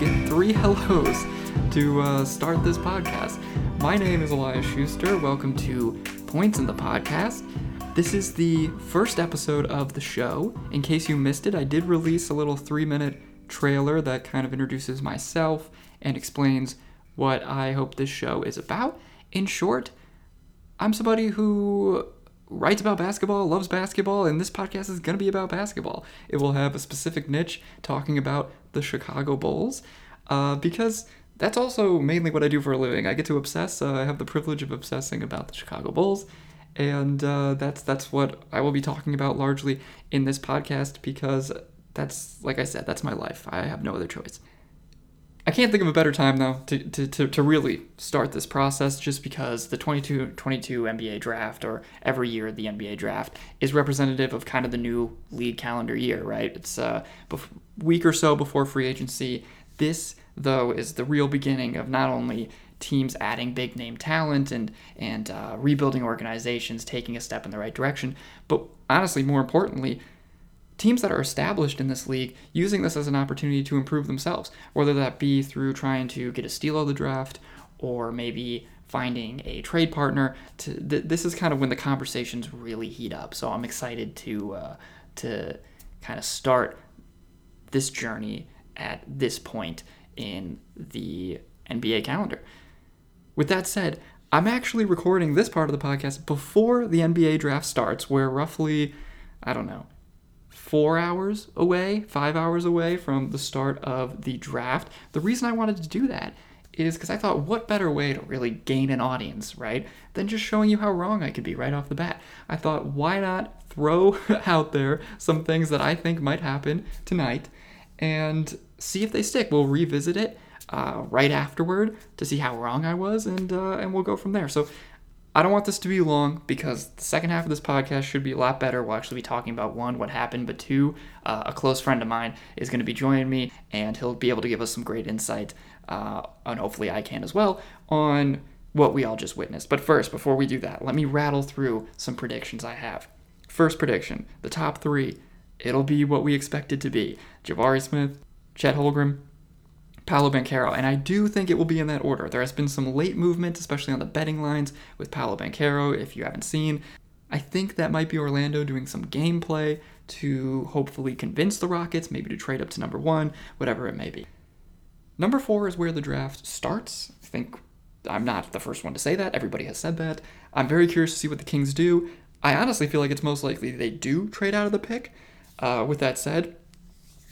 get three hellos to uh, start this podcast. My name is Elias Schuster. Welcome to Points in the Podcast. This is the first episode of the show. In case you missed it, I did release a little three minute trailer that kind of introduces myself and explains what I hope this show is about. In short, I'm somebody who writes about basketball, loves basketball, and this podcast is going to be about basketball. It will have a specific niche talking about the Chicago Bulls uh, because that's also mainly what I do for a living. I get to obsess. Uh, I have the privilege of obsessing about the Chicago Bulls, and uh, that's that's what I will be talking about largely in this podcast because that's like I said, that's my life. I have no other choice. I can't think of a better time though to, to, to, to really start this process just because the 22 22 NBA draft or every year the NBA draft is representative of kind of the new league calendar year, right? It's a uh, week or so before free agency. This though is the real beginning of not only teams adding big name talent and and uh, rebuilding organizations taking a step in the right direction, but honestly more importantly teams that are established in this league using this as an opportunity to improve themselves, whether that be through trying to get a steal of the draft or maybe finding a trade partner. To th- this is kind of when the conversations really heat up. So I'm excited to uh, to kind of start this journey at this point in the NBA calendar. With that said, I'm actually recording this part of the podcast before the NBA draft starts, where roughly, I don't know, four hours away, five hours away from the start of the draft. The reason I wanted to do that is because I thought, what better way to really gain an audience, right, than just showing you how wrong I could be right off the bat? I thought, why not throw out there some things that I think might happen tonight and see if they stick. We'll revisit it uh, right afterward to see how wrong I was, and uh, and we'll go from there. So I don't want this to be long because the second half of this podcast should be a lot better. We'll actually be talking about one, what happened, but two, uh, a close friend of mine is going to be joining me, and he'll be able to give us some great insight, uh, and hopefully I can as well, on what we all just witnessed. But first, before we do that, let me rattle through some predictions I have. First prediction the top three, it'll be what we expect it to be Jabari Smith, Chet Holmgren, Paolo Banchero, and I do think it will be in that order. There has been some late movement, especially on the betting lines with Paolo Banchero, if you haven't seen. I think that might be Orlando doing some gameplay to hopefully convince the Rockets, maybe to trade up to number one, whatever it may be. Number four is where the draft starts. I think I'm not the first one to say that. Everybody has said that. I'm very curious to see what the Kings do. I honestly feel like it's most likely they do trade out of the pick. Uh, with that said,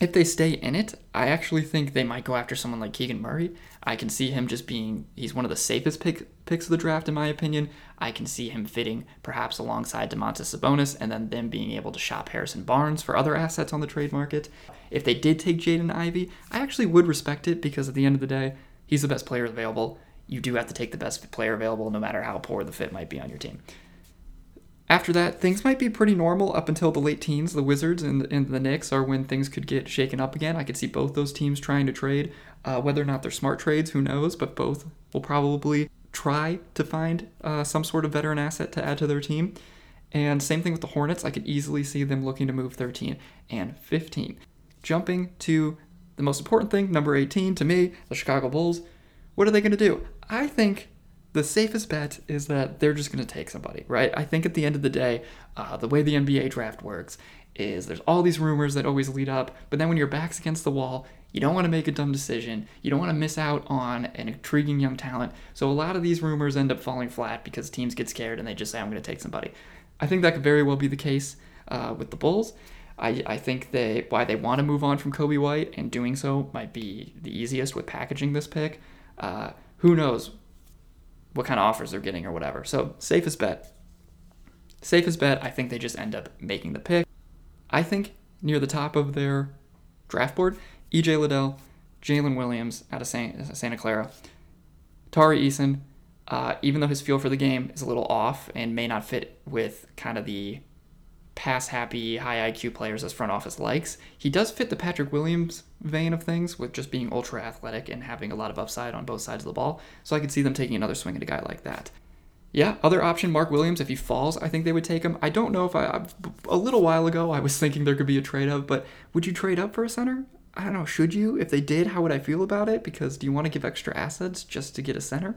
if they stay in it, I actually think they might go after someone like Keegan Murray. I can see him just being he's one of the safest pick, picks of the draft in my opinion. I can see him fitting perhaps alongside Domantas Sabonis and then them being able to shop Harrison Barnes for other assets on the trade market. If they did take Jaden Ivey, I actually would respect it because at the end of the day, he's the best player available. You do have to take the best player available no matter how poor the fit might be on your team. After that, things might be pretty normal up until the late teens. The Wizards and, and the Knicks are when things could get shaken up again. I could see both those teams trying to trade. Uh, whether or not they're smart trades, who knows? But both will probably try to find uh, some sort of veteran asset to add to their team. And same thing with the Hornets. I could easily see them looking to move 13 and 15. Jumping to the most important thing, number 18 to me, the Chicago Bulls. What are they going to do? I think the safest bet is that they're just going to take somebody, right? I think at the end of the day, uh, the way the NBA draft works is there's all these rumors that always lead up, but then when your back's against the wall, you don't want to make a dumb decision. You don't want to miss out on an intriguing young talent. So a lot of these rumors end up falling flat because teams get scared and they just say, I'm going to take somebody. I think that could very well be the case uh, with the Bulls. I, I think they why they want to move on from Coby White and doing so might be the easiest with packaging this pick. Uh, who knows what kind of offers they're getting or whatever. So safest bet. Safest bet, I think they just end up making the pick. I think near the top of their draft board, EJ Liddell, Jalen Williams out of Santa Clara, Tari Eason, uh, even though his feel for the game is a little off and may not fit with kind of the pass happy, high IQ players as front office likes. He does fit the Patrick Williams vein of things with just being ultra athletic and having a lot of upside on both sides of the ball. So I could see them taking another swing at a guy like that. Yeah, other option, Mark Williams. If he falls, I think they would take him. I don't know if I. A little while ago, I was thinking there could be a trade up, but would you trade up for a center? I don't know, should you? If they did, how would I feel about it? Because do you want to give extra assets just to get a center?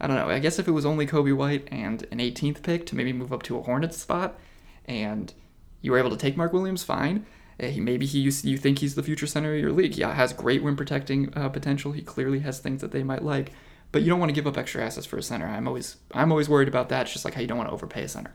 I don't know. I guess if it was only Coby White and an 18th pick to maybe move up to a Hornets spot, and you were able to take Mark Williams, fine. He, maybe he you think he's the future center of your league. He has great rim protecting uh, potential. He clearly has things that they might like, but you don't want to give up extra assets for a center. I'm always I'm always worried about that. It's just like how you don't want to overpay a center.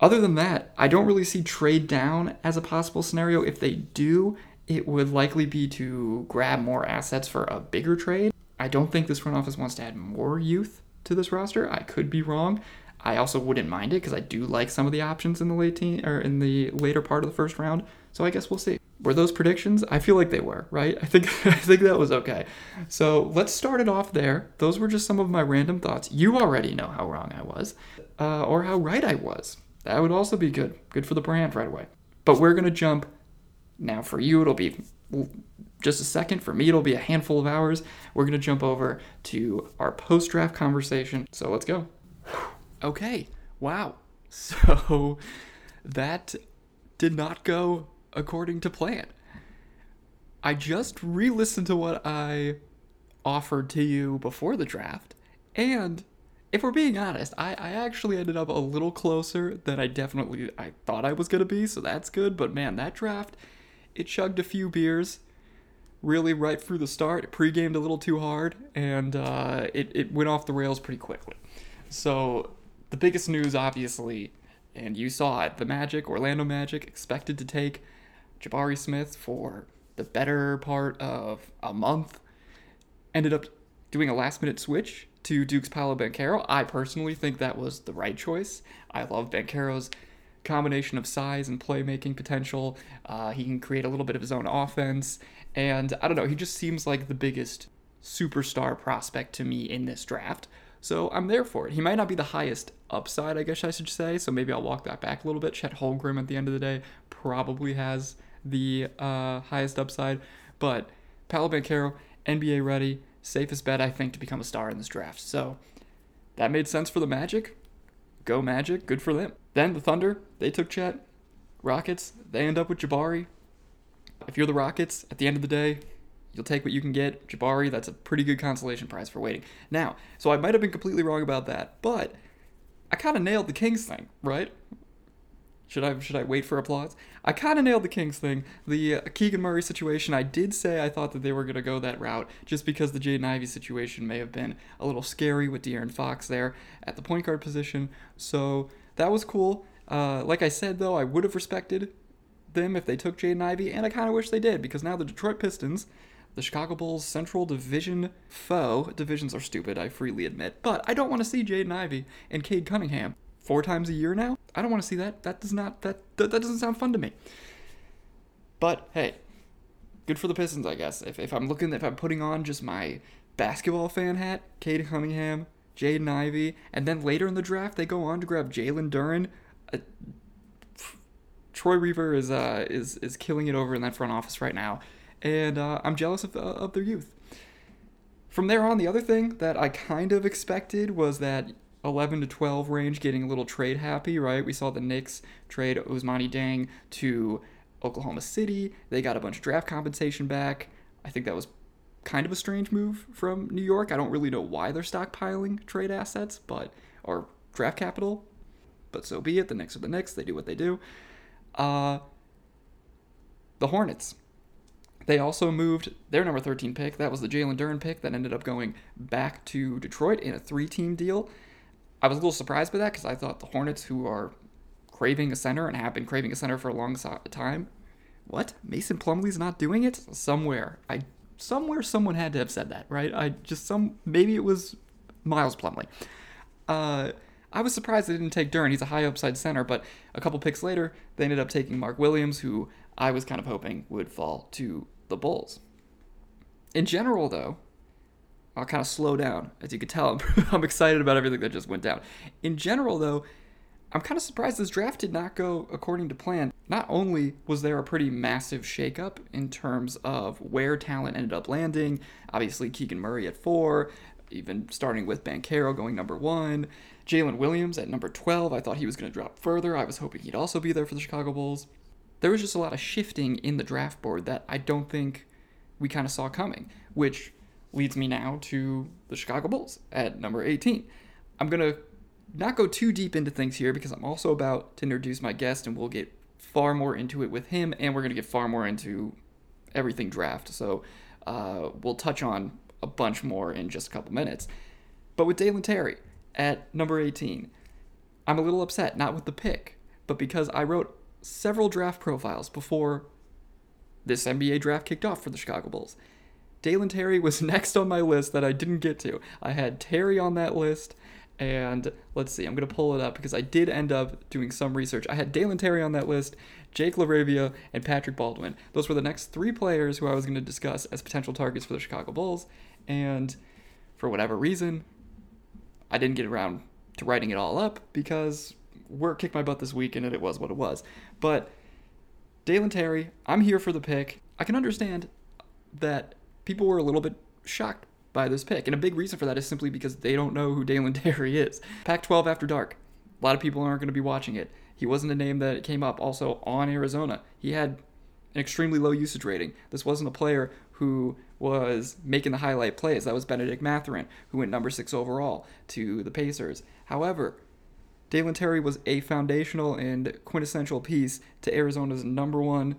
Other than that, I don't really see trade down as a possible scenario. If they do, it would likely be to grab more assets for a bigger trade. I don't think this front office wants to add more youth to this roster. I could be wrong. I also wouldn't mind it because I do like some of the options in the late or in the later part of the first round. So I guess we'll see. Were those predictions? I feel like they were, right? I think I think that was okay. So let's start it off there. Those were just some of my random thoughts. You already know how wrong I was, uh, or how right I was. That would also be good. Good for the brand right away. But we're gonna jump. Now for you, it'll be just a second. For me, it'll be a handful of hours. We're gonna jump over to our post draft conversation. So let's go. Okay. Wow. So that did not go according to plan. I just re listened to what I offered to you before the draft, and if we're being honest, I, I actually ended up a little closer than I definitely I thought I was gonna be, so that's good. But man, that draft, it chugged a few beers, really right through the start. It pre-gamed a little too hard, and uh, it it went off the rails pretty quickly. So the biggest news, obviously, and you saw it, the Magic, Orlando Magic, expected to take Jabari Smith for the better part of a month. Ended up doing a last minute switch to Duke's Paolo Banchero. I personally think that was the right choice. I love Banchero's combination of size and playmaking potential. Uh, he can create a little bit of his own offense. And I don't know, he just seems like the biggest superstar prospect to me in this draft. So I'm there for it. He might not be the highest upside, I guess I should say. So maybe I'll walk that back a little bit. Chet Holmgren at the end of the day probably has the uh, highest upside. But Paolo Banchero, NBA ready, safest bet, I think, to become a star in this draft. So that made sense for the Magic. Go Magic, good for them. Then the Thunder, they took Chet. Rockets, they end up with Jabari. If you're the Rockets, at the end of the day, you'll take what you can get. Jabari, that's a pretty good consolation prize for waiting. Now, so I might have been completely wrong about that, but I kind of nailed the Kings thing, right? Should I should I wait for applause? I kind of nailed the Kings thing. The uh, Keegan Murray situation, I did say I thought that they were going to go that route just because the Jaden Ivey situation may have been a little scary with De'Aaron Fox there at the point guard position. So that was cool. Uh, like I said, though, I would have respected them if they took Jaden Ivey, and I kind of wish they did because now the Detroit Pistons, the Chicago Bulls' Central Division foe, divisions are stupid, I freely admit, but I don't want to see Jaden Ivey and Cade Cunningham four times a year now. I don't want to see that. That does not that, that that doesn't sound fun to me. But hey, good for the Pistons, I guess. If if I'm looking if I'm putting on just my basketball fan hat, Cade Cunningham, Jaden Ivey, and then later in the draft they go on to grab Jalen Duren. Uh, Troy Weaver is uh is is killing it over in that front office right now, and uh, I'm jealous of uh, of their youth. From there on, the other thing that I kind of expected was that 11 to 12 range getting a little trade happy, right? We saw the Knicks trade Ousmane Dieng to Oklahoma City. They got a bunch of draft compensation back. I think that was kind of a strange move from New York. I don't really know why they're stockpiling trade assets, but or draft capital. But so be it. The Knicks are the Knicks. They do what they do. Uh, the Hornets. They also moved their number 13 pick. That was the Jalen Duren pick that ended up going back to Detroit in a three team deal. I was a little surprised by that because I thought the Hornets, who are craving a center and have been craving a center for a long time, what Mason Plumlee's not doing it somewhere. I somewhere someone had to have said that, right? I just some maybe it was Miles Plumlee. Uh, I was surprised they didn't take Duren. He's a high upside center, but a couple picks later, they ended up taking Mark Williams, who I was kind of hoping would fall to the Bulls. In general, though, I'll kind of slow down. As you can tell, I'm, I'm excited about everything that just went down. In general, though, I'm kind of surprised this draft did not go according to plan. Not only was there a pretty massive shakeup in terms of where talent ended up landing, obviously Keegan Murray at four, even starting with Banchero going number one, Jalen Williams at number 12. I thought he was going to drop further. I was hoping he'd also be there for the Chicago Bulls. There was just a lot of shifting in the draft board that I don't think we kind of saw coming, which leads me now to the Chicago Bulls at number 18. I'm going to not go too deep into things here because I'm also about to introduce my guest and we'll get far more into it with him and we're going to get far more into everything draft. So uh, we'll touch on a bunch more in just a couple minutes. But with Dalen Terry at number 18, I'm a little upset, not with the pick, but because I wrote several draft profiles before this NBA draft kicked off for the Chicago Bulls. Dalen Terry was next on my list that I didn't get to. I had Terry on that list, and let's see, I'm going to pull it up because I did end up doing some research. I had Dalen Terry on that list, Jake LaRavia, and Patrick Baldwin. Those were the next three players who I was going to discuss as potential targets for the Chicago Bulls, and for whatever reason, I didn't get around to writing it all up because work kicked my butt this week and it was what it was. But Dalen Terry, I'm here for the pick. I can understand that people were a little bit shocked by this pick. And a big reason for that is simply because they don't know who Dalen Terry is. Pac 12 after dark. A lot of people aren't going to be watching it. He wasn't a name that came up also on Arizona. He had an extremely low usage rating. This wasn't a player who was making the highlight plays. That was Benedict Mathurin, who went number six overall to the Pacers. However, Dalen Terry was a foundational and quintessential piece to Arizona's number one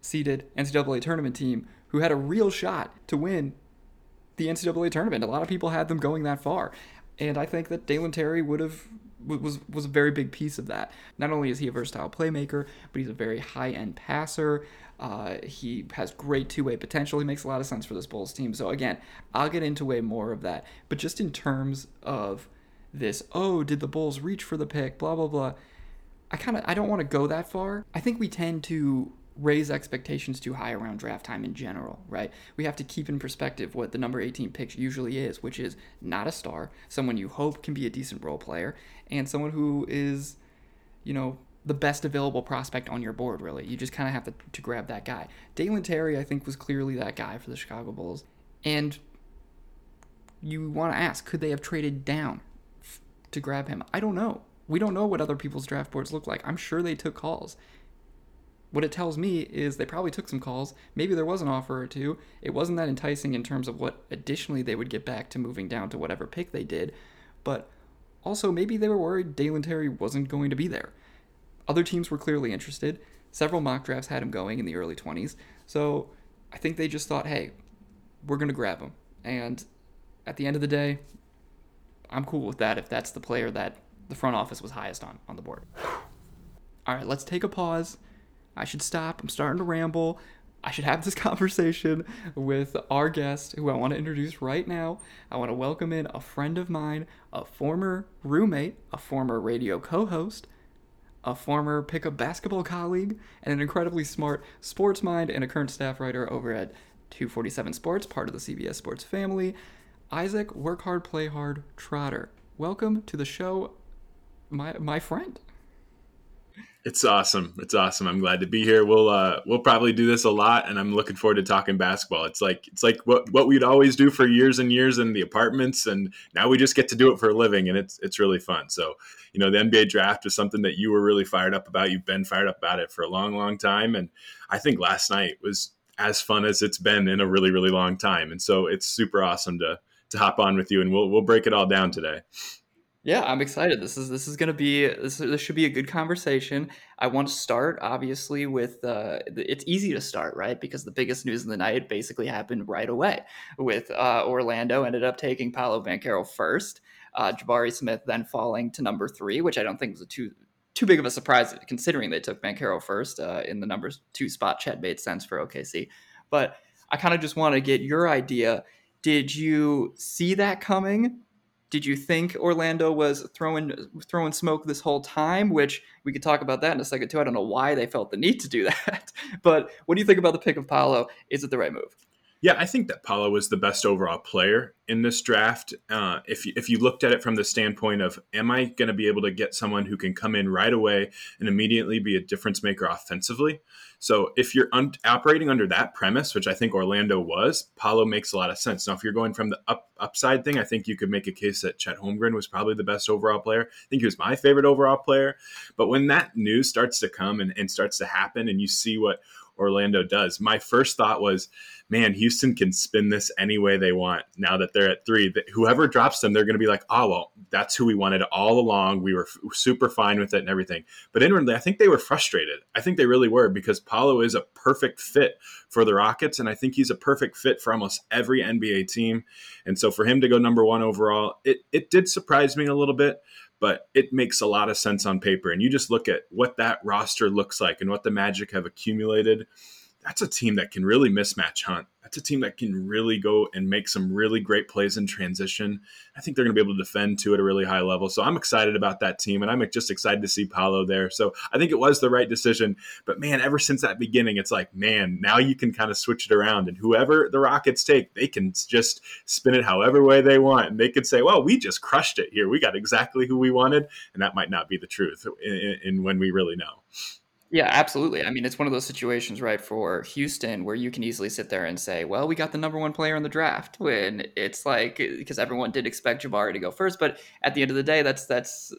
seeded NCAA tournament team who had a real shot to win the NCAA tournament. A lot of people had them going that far. And I think that Dalen Terry would have was was a very big piece of that. Not only is he a versatile playmaker, but he's a very high end passer. Uh, he has great two way potential. He makes a lot of sense for this Bulls team. So again, I'll get into way more of that. But just in terms of this, oh, did the Bulls reach for the pick? Blah blah blah. I kind of I don't want to go that far. I think we tend to raise expectations too high around draft time in general, right? We have to keep in perspective what the number 18 pick usually is, which is not a star, someone you hope can be a decent role player, and someone who is, you know, the best available prospect on your board, really. You just kind of have to, to grab that guy. Dalen Terry, I think, was clearly that guy for the Chicago Bulls. And you want to ask, could they have traded down to grab him? I don't know. We don't know what other people's draft boards look like. I'm sure they took calls. What it tells me is they probably took some calls. Maybe there was an offer or two. It wasn't that enticing in terms of what additionally they would get back to moving down to whatever pick they did. But also, maybe they were worried Dalen Terry wasn't going to be there. Other teams were clearly interested. Several mock drafts had him going in the early 20s. So I think they just thought, hey, we're going to grab him. And at the end of the day, I'm cool with that if that's the player that the front office was highest on on the board. All right, let's take a pause. I should stop. I'm starting to ramble. I should have this conversation with our guest, who I want to introduce right now. I want to welcome in a friend of mine, a former roommate, a former radio co host, a former pickup basketball colleague, and an incredibly smart sports mind and a current staff writer over at 247 Sports, part of the CBS Sports family. Isaac, work hard, play hard, Trotter. Welcome to the show, my my friend. It's awesome. It's awesome. I'm glad to be here. We'll uh, we'll probably do this a lot, and I'm looking forward to talking basketball. It's like it's like what what we'd always do for years and years in the apartments, and now we just get to do it for a living, and it's it's really fun. So, you know, the NBA draft is something that you were really fired up about. You've been fired up about it for a long, long time, and I think last night was as fun as it's been in a really, really long time. And so it's super awesome to to hop on with you, and we'll we'll break it all down today. Yeah, I'm excited. This is this is going to be this, this should be a good conversation. I want to start obviously with uh, it's easy to start right because the biggest news of the night basically happened right away with uh, Orlando ended up taking Paolo Banchero first, uh, Jabari Smith then falling to number three, which I don't think was a too too big of a surprise considering they took Banchero first uh, in the number two spot. Chet made sense for OKC, but I kind of just want to get your idea did you see that coming? Did you think Orlando was throwing throwing smoke this whole time? Which we could talk about that in a second too. I don't know why they felt the need to do that, but what do you think about the pick of Paolo? Is it the right move? Yeah, I think that Paolo was the best overall player in this draft. Uh, if you, if you looked at it from the standpoint of, am I going to be able to get someone who can come in right away and immediately be a difference maker offensively? So if you're un- operating under that premise, which I think Orlando was, Paolo makes a lot of sense. Now, if you're going from the up, upside thing, I think you could make a case that Chet Holmgren was probably the best overall player. I think he was my favorite overall player. But when that news starts to come and, and starts to happen, and you see what Orlando does. My first thought was, man, Houston can spin this any way they want now that they're at three. That whoever drops them, they're going to be like, oh, well, that's who we wanted all along. We were f- super fine with it and everything. But inwardly, I think they were frustrated. I think they really were because Paolo is a perfect fit for the Rockets. And I think he's a perfect fit for almost every NBA team. And so for him to go number one overall, it, it did surprise me a little bit but it makes a lot of sense on paper. And you just look at what that roster looks like and what the Magic have accumulated that's a team that can really mismatch hunt. That's a team that can really go and make some really great plays in transition. I think they're going to be able to defend to at a really high level. So I'm excited about that team, and I'm just excited to see Paolo there. So I think it was the right decision. But man, ever since that beginning, it's like, man, now you can kind of switch it around, and whoever the Rockets take, they can just spin it however way they want, and they could say, well, we just crushed it here. We got exactly who we wanted, and that might not be the truth in, in when we really know. Yeah, absolutely. I mean, it's one of those situations, right, for Houston where you can easily sit there and say, well, we got the number one player in the draft when it's like, because everyone did expect Jabari to go first. But at the end of the day, that's, that's,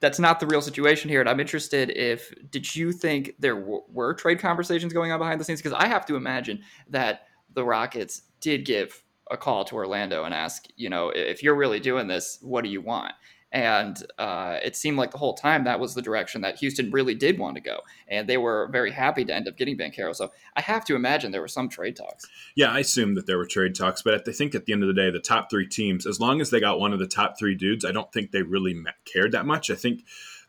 that's not the real situation here. And I'm interested if, did you think there w- were trade conversations going on behind the scenes? Because I have to imagine that the Rockets did give a call to Orlando and ask, you know, if you're really doing this, what do you want? And uh, it seemed like the whole time that was the direction that Houston really did want to go. And they were very happy to end up getting Banchero. So I have to imagine there were some trade talks. Yeah, I assume that there were trade talks. But I think at the end of the day, the top three teams, as long as they got one of the top three dudes, I don't think they really cared that much. I think.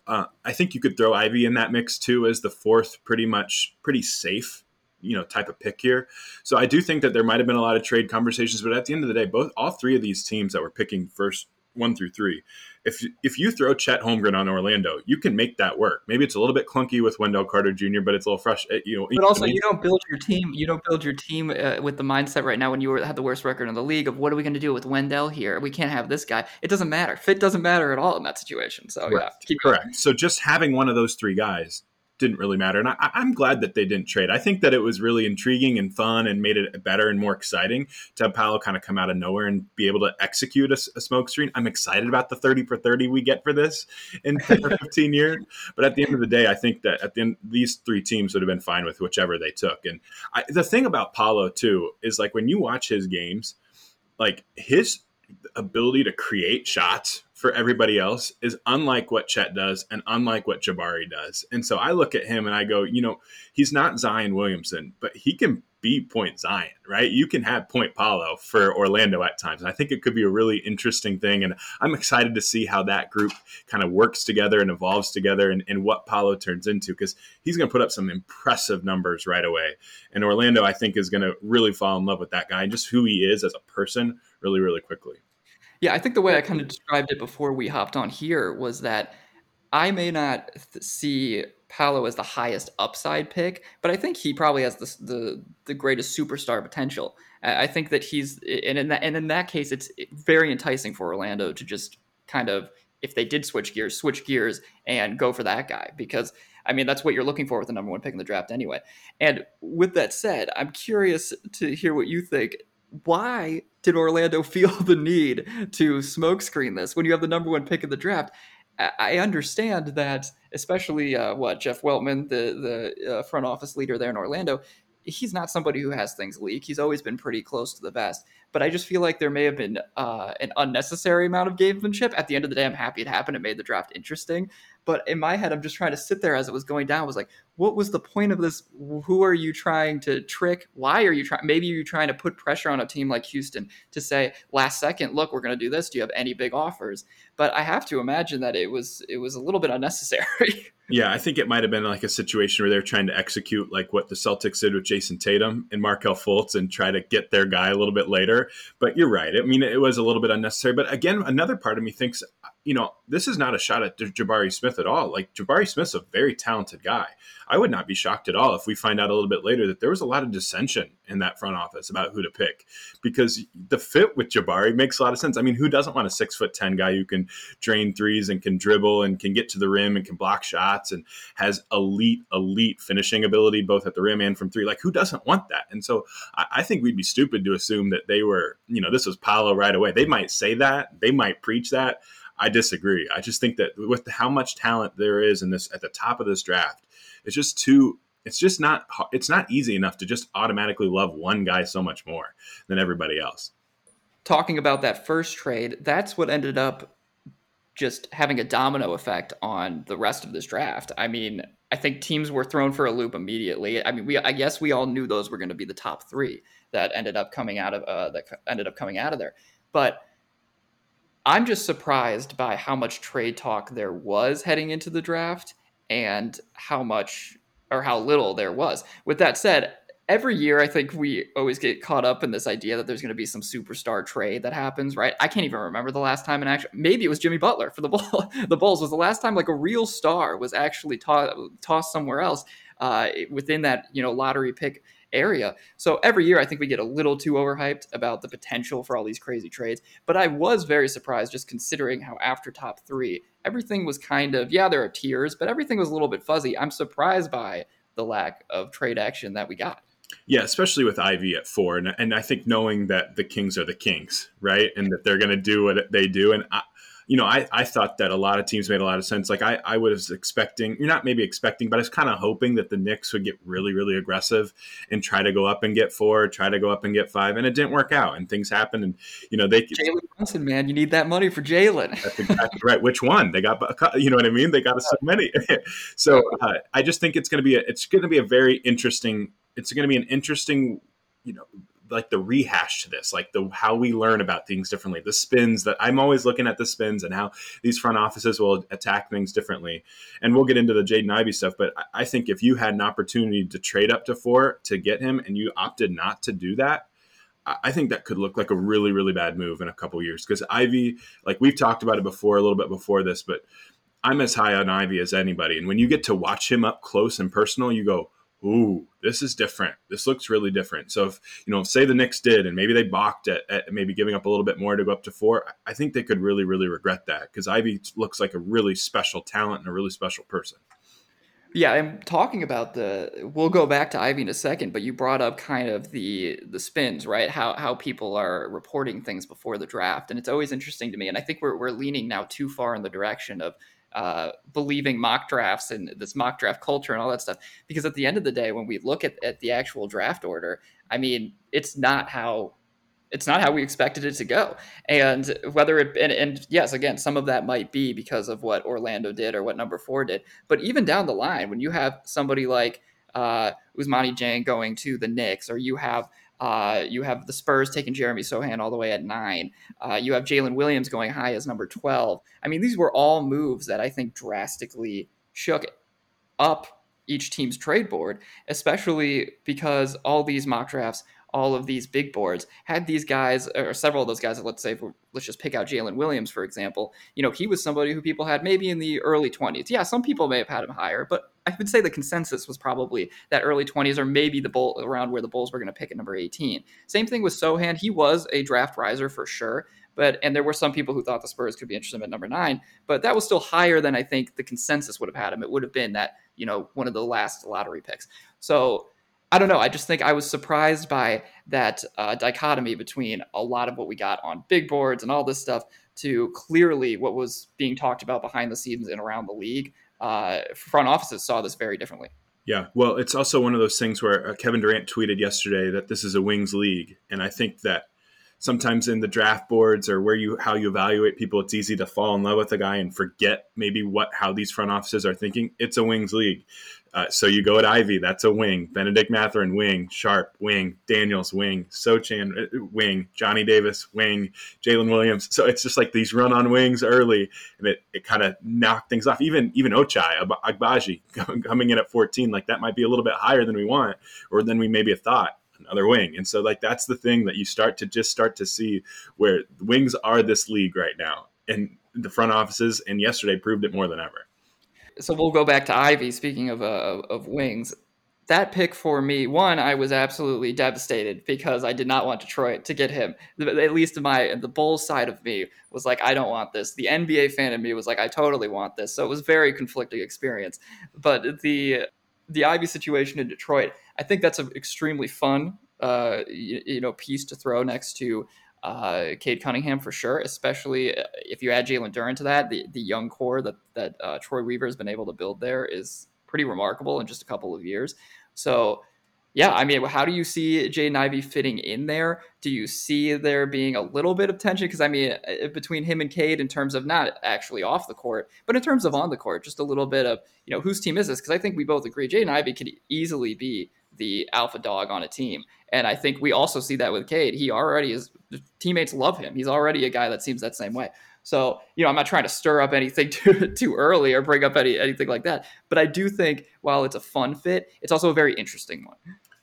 Uh, I think you could throw Ivey in that mix too as the fourth, pretty much pretty safe you know type of pick here. So I do think that there might have been a lot of trade conversations, but at the end of the day, both all three of these teams that were picking first one through three. If if you throw Chet Holmgren on Orlando, you can make that work. Maybe it's a little bit clunky with Wendell Carter Jr., but it's a little fresh. Eh, you know, but also you don't build your team. You don't build your team uh, with the mindset right now when you had the worst record in the league of what are we going to do with Wendell here? We can't have this guy. It doesn't matter. Fit doesn't matter at all in that situation. So right. yeah, correct. Going. So just having one of those three guys didn't really matter. And I, am glad that they didn't trade. I think that it was really intriguing and fun and made it better and more exciting to have Paolo kind of come out of nowhere and be able to execute a, a smoke screen. I'm excited about the 30 for 30 we get for this in 10 or 15 years. But at the end of the day, I think that at the end, these three teams would have been fine with whichever they took. And I, the thing about Paolo, too, is like when you watch his games, like his ability to create shots for everybody else is unlike what Chet does and unlike what Jabari does. And so I look at him and I go, you know, he's not Zion Williamson, but he can be point Zion, right? You can have point Paolo for Orlando at times. And I think it could be a really interesting thing. And I'm excited to see how that group kind of works together and evolves together and, and what Paolo turns into because he's going to put up some impressive numbers right away. And Orlando, I think, is going to really fall in love with that guy and just who he is as a person really, really quickly. Yeah, I think the way I kind of described it before we hopped on here was that I may not th- see Paolo as the highest upside pick, but I think he probably has the the, the greatest superstar potential. I think that he's and in that and in that case, it's very enticing for Orlando to just kind of if they did switch gears, switch gears and go for that guy because I mean that's what you're looking for with the number one pick in the draft anyway. And with that said, I'm curious to hear what you think why did Orlando feel the need to smokescreen this when you have the number one pick in the draft? I understand that, especially uh, what Jeff Weltman, the the uh, front office leader there in Orlando, he's not somebody who has things leak. He's always been pretty close to the vest. But I just feel like there may have been uh, an unnecessary amount of gamesmanship. At the end of the day, I'm happy it happened. It made the draft interesting. But in my head, I'm just trying to sit there as it was going down. I was like, what was the point of this? Who are you trying to trick? Why are you trying? Maybe you're trying to put pressure on a team like Houston to say, last second, look, we're going to do this. Do you have any big offers? But I have to imagine that it was it was a little bit unnecessary. Yeah, I think it might have been like a situation where they're trying to execute like what the Celtics did with Jayson Tatum and Markelle Fultz and try to get their guy a little bit later. But you're right. I mean, it was a little bit unnecessary. But again, another part of me thinks, you know, this is not a shot at Jabari Smith at all. Like Jabari Smith's a very talented guy. I would not be shocked at all if we find out a little bit later that there was a lot of dissension in that front office about who to pick because the fit with Jabari makes a lot of sense. I mean, who doesn't want a six foot ten guy who can drain threes and can dribble and can get to the rim and can block shots and has elite, elite finishing ability both at the rim and from three? Like, who doesn't want that? And so I, I think we'd be stupid to assume that they were, you know, this was Paolo right away. They might say that, they might preach that. I disagree. I just think that with how much talent there is in this at the top of this draft, it's just too it's just not it's not easy enough to just automatically love one guy so much more than everybody else. Talking about that first trade, that's what ended up just having a domino effect on the rest of this draft. I mean, I think teams were thrown for a loop immediately. I mean, we I guess we all knew those were going to be the top three that ended up coming out of uh, that ended up coming out of there, but I'm just surprised by how much trade talk there was heading into the draft and how much or how little there was. With that said, every year I think we always get caught up in this idea that there's going to be some superstar trade that happens, right? I can't even remember the last time in action. Maybe it was Jimmy Butler for the Bull- the Bulls was the last time like a real star was actually to- tossed somewhere else uh, within that you know lottery pick area. So every year, I think we get a little too overhyped about the potential for all these crazy trades. But I was very surprised just considering how after top three, everything was kind of, yeah, there are tiers, but everything was a little bit fuzzy. I'm surprised by the lack of trade action that we got. Yeah, especially with Ivey at four, and and I think knowing that the Kings are the Kings, right, and that they're going to do what they do, and I, you know, I, I thought that a lot of teams made a lot of sense. Like I, I was expecting, you're not maybe expecting, but I was kind of hoping that the Knicks would get really, really aggressive and try to go up and get four, try to go up and get five, and it didn't work out. And things happened, and you know they. Jalen Brunson, man, you need that money for Jalen. That's exactly right. Which one? They got, you know what I mean? They got so many. so uh, I just think it's going to be a, it's going to be a very interesting. It's going to be an interesting, you know, like the rehash to this, like the how we learn about things differently. The spins that I'm always looking at the spins and how these front offices will attack things differently. And we'll get into the Jaden Ivey stuff, but I think if you had an opportunity to trade up to four to get him and you opted not to do that, I think that could look like a really, really bad move in a couple years. Because Ivey, like we've talked about it before, a little bit before this, but I'm as high on Ivey as anybody. And when you get to watch him up close and personal, you go, ooh, this is different. This looks really different. So if you know, say the Knicks did, and maybe they balked at, at maybe giving up a little bit more to go up to four, I think they could really, really regret that because Ivey looks like a really special talent and a really special person. Yeah, I'm talking about the. We'll go back to Ivey in a second, but you brought up kind of the the spins, right? How how people are reporting things before the draft, and it's always interesting to me. And I think we're we're leaning now too far in the direction of uh, believing mock drafts and this mock draft culture and all that stuff. Because at the end of the day, when we look at, at the actual draft order, I mean, it's not how it's not how we expected it to go. And whether it and, and, yes, again, some of that might be because of what Orlando did or what number four did. But even down the line, when you have somebody like uh, Ousmane Dieng going to the Knicks, or you have uh, you have the Spurs taking Jeremy Sochan all the way at nine. Uh, you have Jalen Williams going high as number 12. I mean, these were all moves that I think drastically shook up each team's trade board, especially because all these mock drafts all of these big boards had these guys or several of those guys let's say let's just pick out jalen williams for example you know he was somebody who people had maybe in the early 20s yeah some people may have had him higher but i would say the consensus was probably that early 20s or maybe the bull around where the bulls were going to pick at number 18 same thing with Sochan. he was a draft riser for sure but and there were some people who thought the spurs could be interested in at number nine but that was still higher than i think the consensus would have had him it would have been that you know one of the last lottery picks so I don't know. I just think I was surprised by that uh, dichotomy between a lot of what we got on big boards and all this stuff to clearly what was being talked about behind the scenes and around the league. Uh, front offices saw this very differently. Yeah, well, it's also one of those things where uh, Kevin Durant tweeted yesterday that this is a wings league, and I think that sometimes in the draft boards or where you how you evaluate people, it's easy to fall in love with a guy and forget maybe what how these front offices are thinking. It's a wings league. Uh, so you go at Ivey, that's a wing. Benedict Mathurin, wing. Sharpe, wing. Daniels, wing. Sochan, uh, wing. Johnny Davis, wing. Jalen Williams. So it's just like these run on wings early, and it, it kind of knocked things off. Even even Ochai, Agbaji coming in at 14, like that might be a little bit higher than we want, or than we maybe have thought another wing. And so like that's the thing that you start to just start to see where wings are this league right now. And the front offices and yesterday proved it more than ever so we'll go back to Ivey. Speaking of uh, of wings, that pick for me, one, I was absolutely devastated because I did not want Detroit to get him. At least my the Bulls side of me was like, I don't want this. The NBA fan in me was like, I totally want this. So it was very conflicting experience. But the the Ivey situation in Detroit, I think that's an extremely fun, uh, you, you know, piece to throw next to uh, Cade Cunningham for sure, especially uh, if you add Jalen Duren to that. The the young core that that uh, Troy Weaver has been able to build there is pretty remarkable in just a couple of years. So yeah, I mean, how do you see Jaden Ivey fitting in there? Do you see there being a little bit of tension? Because I mean, uh, uh, between him and Cade, in terms of not actually off the court, but in terms of on the court, just a little bit of you know whose team is this? Because I think we both agree Jaden Ivey could easily be the alpha dog on a team, and I think we also see that with Cade. He already is. Teammates love him. He's already a guy that seems that same way. So, you know, I'm not trying to stir up anything too too early or bring up any anything like that. But I do think while it's a fun fit, it's also a very interesting one.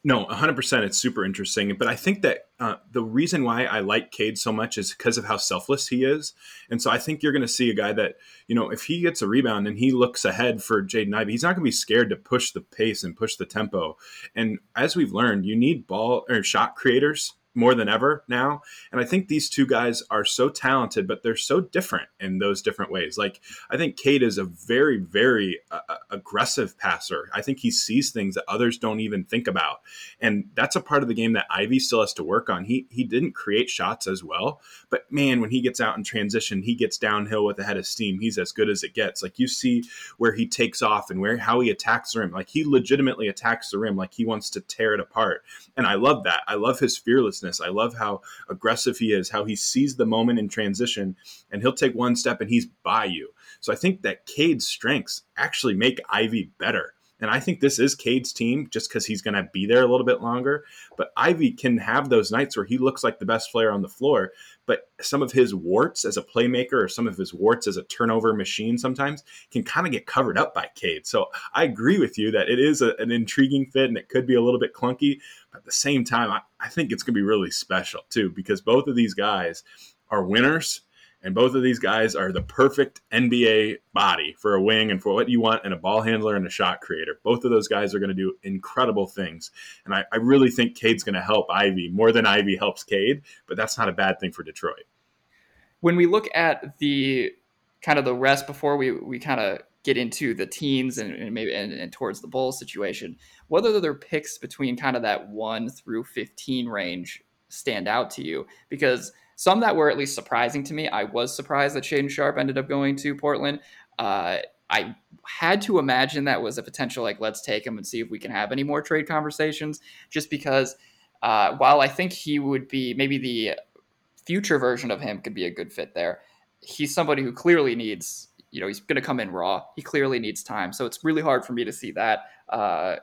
No, 100%. It's super interesting. But I think that uh, the reason why I like Cade so much is because of how selfless he is. And so I think you're going to see a guy that, you know, if he gets a rebound and he looks ahead for Jaden Ivey, he's not going to be scared to push the pace and push the tempo. And as we've learned, you need ball or shot creators more than ever now. And I think these two guys are so talented, but they're so different in those different ways. Like I think Cade is a very, very uh, uh, aggressive passer. I think he sees things that others don't even think about, and that's a part of the game that Ivey still has to work on. He he didn't create shots as well, but man, when he gets out in transition, he gets downhill with a head of steam. He's as good as it gets. Like you see where he takes off and where how he attacks the rim. Like he legitimately attacks the rim, like he wants to tear it apart. And I love that. I love his fearlessness I love how aggressive he is, how he sees the moment in transition, and he'll take one step and he's by you. So I think that Cade's strengths actually make Ivey better. And I think this is Cade's team just because he's going to be there a little bit longer. But Ivey can have those nights where he looks like the best player on the floor, but some of his warts as a playmaker or some of his warts as a turnover machine sometimes can kind of get covered up by Cade. So I agree with you that it is a, an intriguing fit and it could be a little bit clunky. But at the same time, I, I think it's going to be really special too because both of these guys are winners and both of these guys are the perfect NBA body for a wing and for what you want in a ball handler and a shot creator. Both of those guys are going to do incredible things. And I, I really think Cade's going to help Ivey more than Ivey helps Cade, but that's not a bad thing for Detroit. When we look at the kind of the rest before we, we kind of get into the teens and, and maybe and, and, towards the bowl situation, whether their picks between kind of that one through 15 range stand out to you because – some that were at least surprising to me. I was surprised that Shaedon Sharpe ended up going to Portland. Uh, I had to imagine that was a potential like let's take him and see if we can have any more trade conversations. Just because uh, while I think he would be maybe the future version of him could be a good fit there, he's somebody who clearly needs you know he's going to come in raw. He clearly needs time, so it's really hard for me to see that. Uh,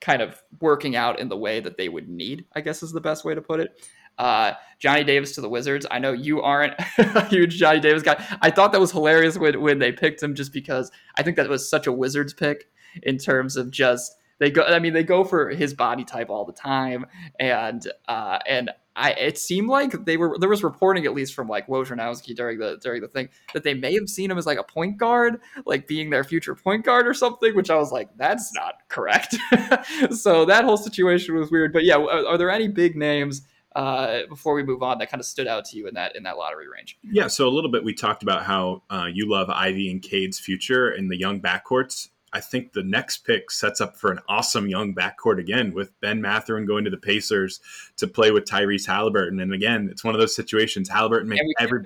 kind of working out in the way that they would need, I guess is the best way to put it. Uh, Johnny Davis to the Wizards. I know you aren't a huge Johnny Davis guy. I thought that was hilarious when, when they picked him just because I think that was such a Wizards pick in terms of just they go I mean they go for his body type all the time and uh, and I it seemed like they were there was reporting at least from like Wojnarowski during the during the thing that they may have seen him as like a point guard, like being their future point guard or something, which I was like, that's not correct. so that whole situation was weird. But yeah, are, are there any big names uh, before we move on that kind of stood out to you in that in that lottery range? Yeah, so a little bit we talked about how uh, you love Ivey and Cade's future in the young backcourts. I think the next pick sets up for an awesome young backcourt again with Ben Mathurin going to the Pacers to play with Tyrese Halliburton. And again, it's one of those situations. Halliburton makes every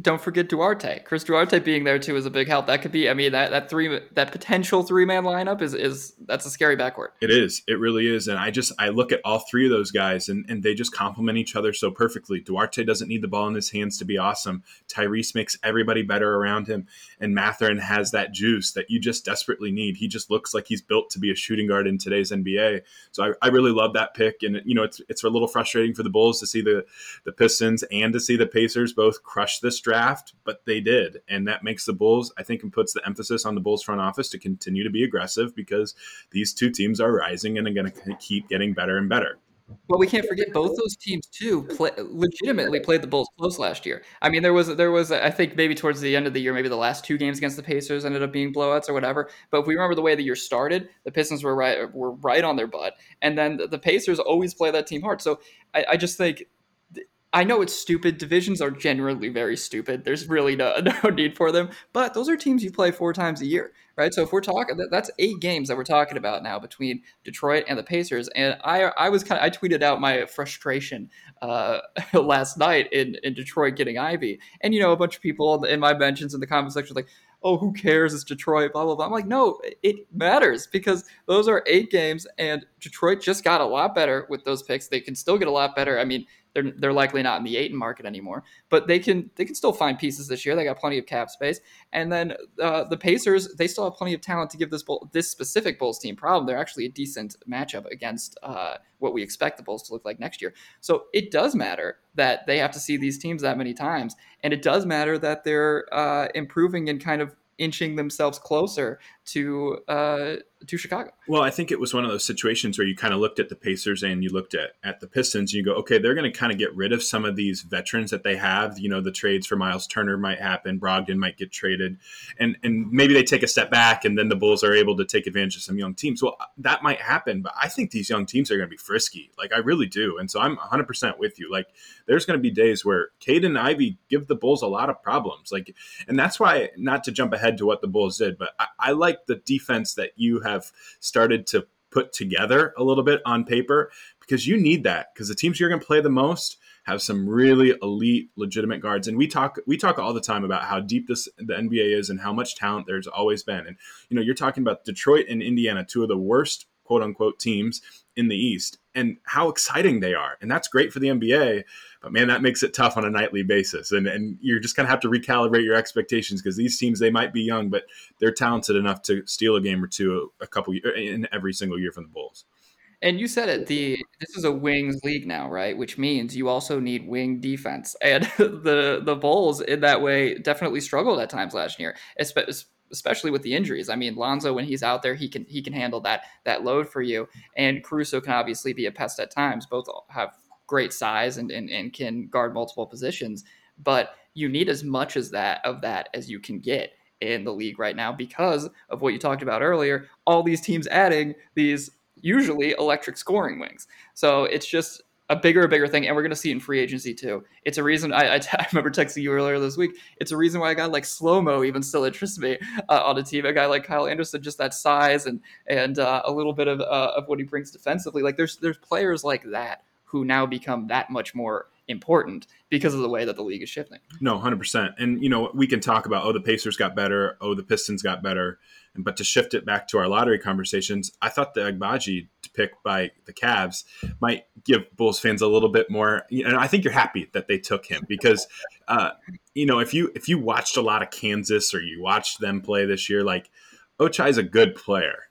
don't forget Duarte. Chris Duarte being there too is a big help. That could be. I mean, that that three that potential three man lineup is is that's a scary backcourt. It is. It really is. And I just I look at all three of those guys and and they just complement each other so perfectly. Duarte doesn't need the ball in his hands to be awesome. Tyrese makes everybody better around him, and Mathurin has that juice that you just desperately need. He just looks like he's built to be a shooting guard in today's NBA. So I, I really love that pick. And you know, it's it's a little frustrating for the Bulls to see the the Pistons and to see the Pacers both crush this draft, but they did. And that makes the Bulls, I think, and puts the emphasis on the Bulls front office to continue to be aggressive because these two teams are rising and are going to keep getting better and better. Well, we can't forget both those teams too. Play, legitimately played the Bulls close last year. I mean, there was there was I think maybe towards the end of the year, maybe the last two games against the Pacers ended up being blowouts or whatever. But if we remember the way the year started, the Pistons were right were right on their butt, and then the Pacers always play that team hard. So I, I just think I know it's stupid. Divisions are generally very stupid. There's really no, no need for them. But those are teams you play four times a year, right? So if we're talking, that's eight games that we're talking about now between Detroit and the Pacers. And I, I was kind of, I tweeted out my frustration uh, last night in, in Detroit getting Ivey, And, you know, a bunch of people in my mentions in the comment section like, oh, who cares? It's Detroit, blah, blah, blah. I'm like, no, it matters because those are eight games and Detroit just got a lot better with those picks. They can still get a lot better. I mean, they're they're likely not in the Ayton market anymore, but they can they can still find pieces this year. They got plenty of cap space, and then uh, the Pacers they still have plenty of talent to give this bull, this specific Bulls team problem. They're actually a decent matchup against uh, what we expect the Bulls to look like next year. So it does matter that they have to see these teams that many times, and it does matter that they're uh, improving and kind of inching themselves closer to uh, to Chicago. Well, I think it was one of those situations where you kind of looked at the Pacers and you looked at at the Pistons and you go, okay, they're going to kind of get rid of some of these veterans that they have. You know, the trades for Myles Turner might happen, Brogdon might get traded, and and maybe they take a step back and then the Bulls are able to take advantage of some young teams. Well, that might happen, but I think these young teams are going to be frisky. Like I really do, and so I'm 100 percent with you. Like there's going to be days where Cade and Ivey give the Bulls a lot of problems. Like, and that's why not to jump ahead to what the Bulls did, but I, I like the defense that you have started to put together a little bit on paper because you need that because the teams you're going to play the most have some really elite legitimate guards. And we talk we talk all the time about how deep this the NBA is and how much talent there's always been. And you know you're talking about Detroit and Indiana two of the worst quote unquote teams in the East and how exciting they are. And that's great for the NBA. But man, that makes it tough on a nightly basis. And, and you're just going to have to recalibrate your expectations because these teams, they might be young, but they're talented enough to steal a game or two a couple in every single year from the Bulls. And you said it. The this is a wings league now, right? Which means you also need wing defense, and the the Bulls in that way definitely struggled at times last year, especially with the injuries. I mean, Lonzo when he's out there, he can he can handle that that load for you, and Caruso can obviously be a pest at times. Both have great size and and, and can guard multiple positions, but you need as much as that of that as you can get in the league right now because of what you talked about earlier. All these teams adding these usually electric scoring wings, so it's just a bigger, bigger thing, and we're going to see it in free agency too. It's a reason I, I, t- I remember texting you earlier this week. It's a reason why a guy like slow mo even still interests me uh, on a team. A guy like Kyle Anderson, just that size and and uh, a little bit of uh, of what he brings defensively. Like there's there's players like that who now become that much more important because of the way that the league is shifting. No, hundred percent. And you know we can talk about oh the Pacers got better, oh the Pistons got better, but to shift it back to our lottery conversations, I thought the Agbaji pick by the Cavs might give Bulls fans a little bit more. And I think you're happy that they took him because, uh, you know, if you if you watched a lot of Kansas or you watched them play this year, like Ochai is a good player.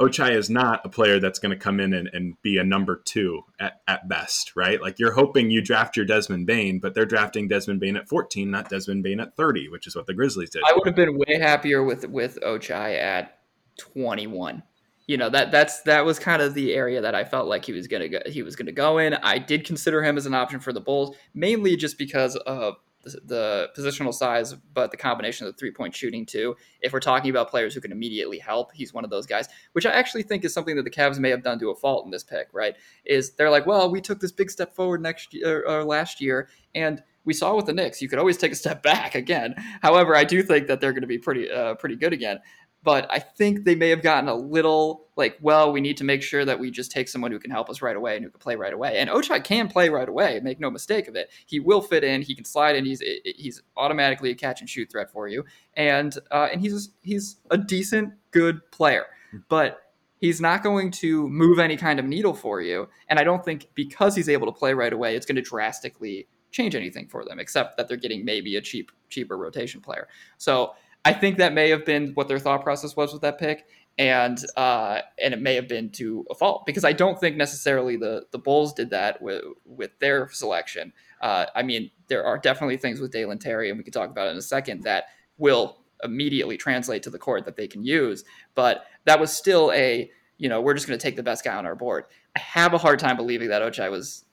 Ochai is not a player that's going to come in and, and be a number two at, at best, right? Like you're hoping you draft your Desmond Bane, but they're drafting Desmond Bane at 14, not Desmond Bane at 30, which is what the Grizzlies did. I would have been way happier with with Ochai at 21. You know that that's that was kind of the area that I felt like he was gonna go, he was gonna go in. I did consider him as an option for the Bulls, mainly just because of the, positional size, but the combination of the three point shooting too. If we're talking about players who can immediately help, he's one of those guys, which I actually think is something that the Cavs may have done to a fault in this pick. Right? Is they're like, well, we took this big step forward next year or last year, and we saw with the Knicks, you could always take a step back again. However, I do think that they're going to be pretty uh, pretty good again but I think they may have gotten a little like, well, we need to make sure that we just take someone who can help us right away and who can play right away. And Ochai can play right away, make no mistake of it. He will fit in. He can slide in. He's he's automatically a catch and shoot threat for you, and uh, and he's he's a decent, good player, but. He's not going to move any kind of needle for you. And I don't think because he's able to play right away, it's going to drastically change anything for them, except that they're getting maybe a cheap, cheaper rotation player. So I think that may have been what their thought process was with that pick, and uh, and it may have been to a fault because I don't think necessarily the the Bulls did that with with their selection. Uh, I mean, there are definitely things with Dalen Terry, and we can talk about it in a second that will immediately translate to the court that they can use. But that was still a you know we're just going to take the best guy on our board. I have a hard time believing that Ochai was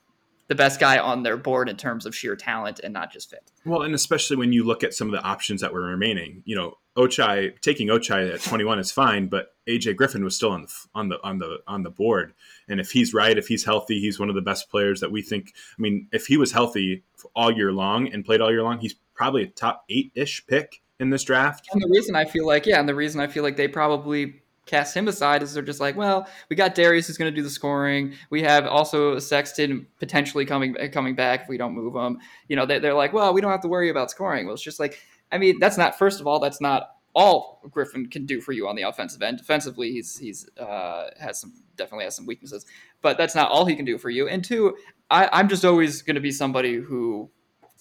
the best guy on their board in terms of sheer talent and not just fit. Well, and especially when you look at some of the options that were remaining, you know, Ochai taking Ochai at 21 is fine, but AJ Griffin was still on the on the on the on the board, and if he's right, if he's healthy, he's one of the best players that we think. I mean, if he was healthy all year long and played all year long, he's probably a top eight ish pick in this draft. And the reason I feel like, yeah, and the reason I feel like they probably cast him aside is they're just like, well, we got Darius who's going to do the scoring. We have also Sexton potentially coming coming back if we don't move him. You know, they, they're like, well, we don't have to worry about scoring. Well, it's just like, I mean, that's not first of all, that's not all Griffin can do for you on the offensive end. Defensively, he's he's uh, has some definitely has some weaknesses, but that's not all he can do for you. And two, I, I'm just always going to be somebody who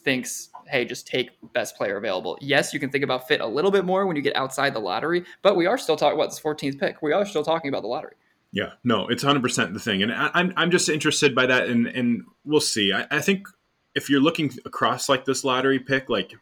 thinks, hey, just take best player available. Yes, you can think about fit a little bit more when you get outside the lottery, but we are still talking about this 14th pick. We are still talking about the lottery. Yeah, no, it's 100% the thing. And I, I'm, I'm just interested by that, and, and we'll see. I, I think if you're looking across like this lottery pick, like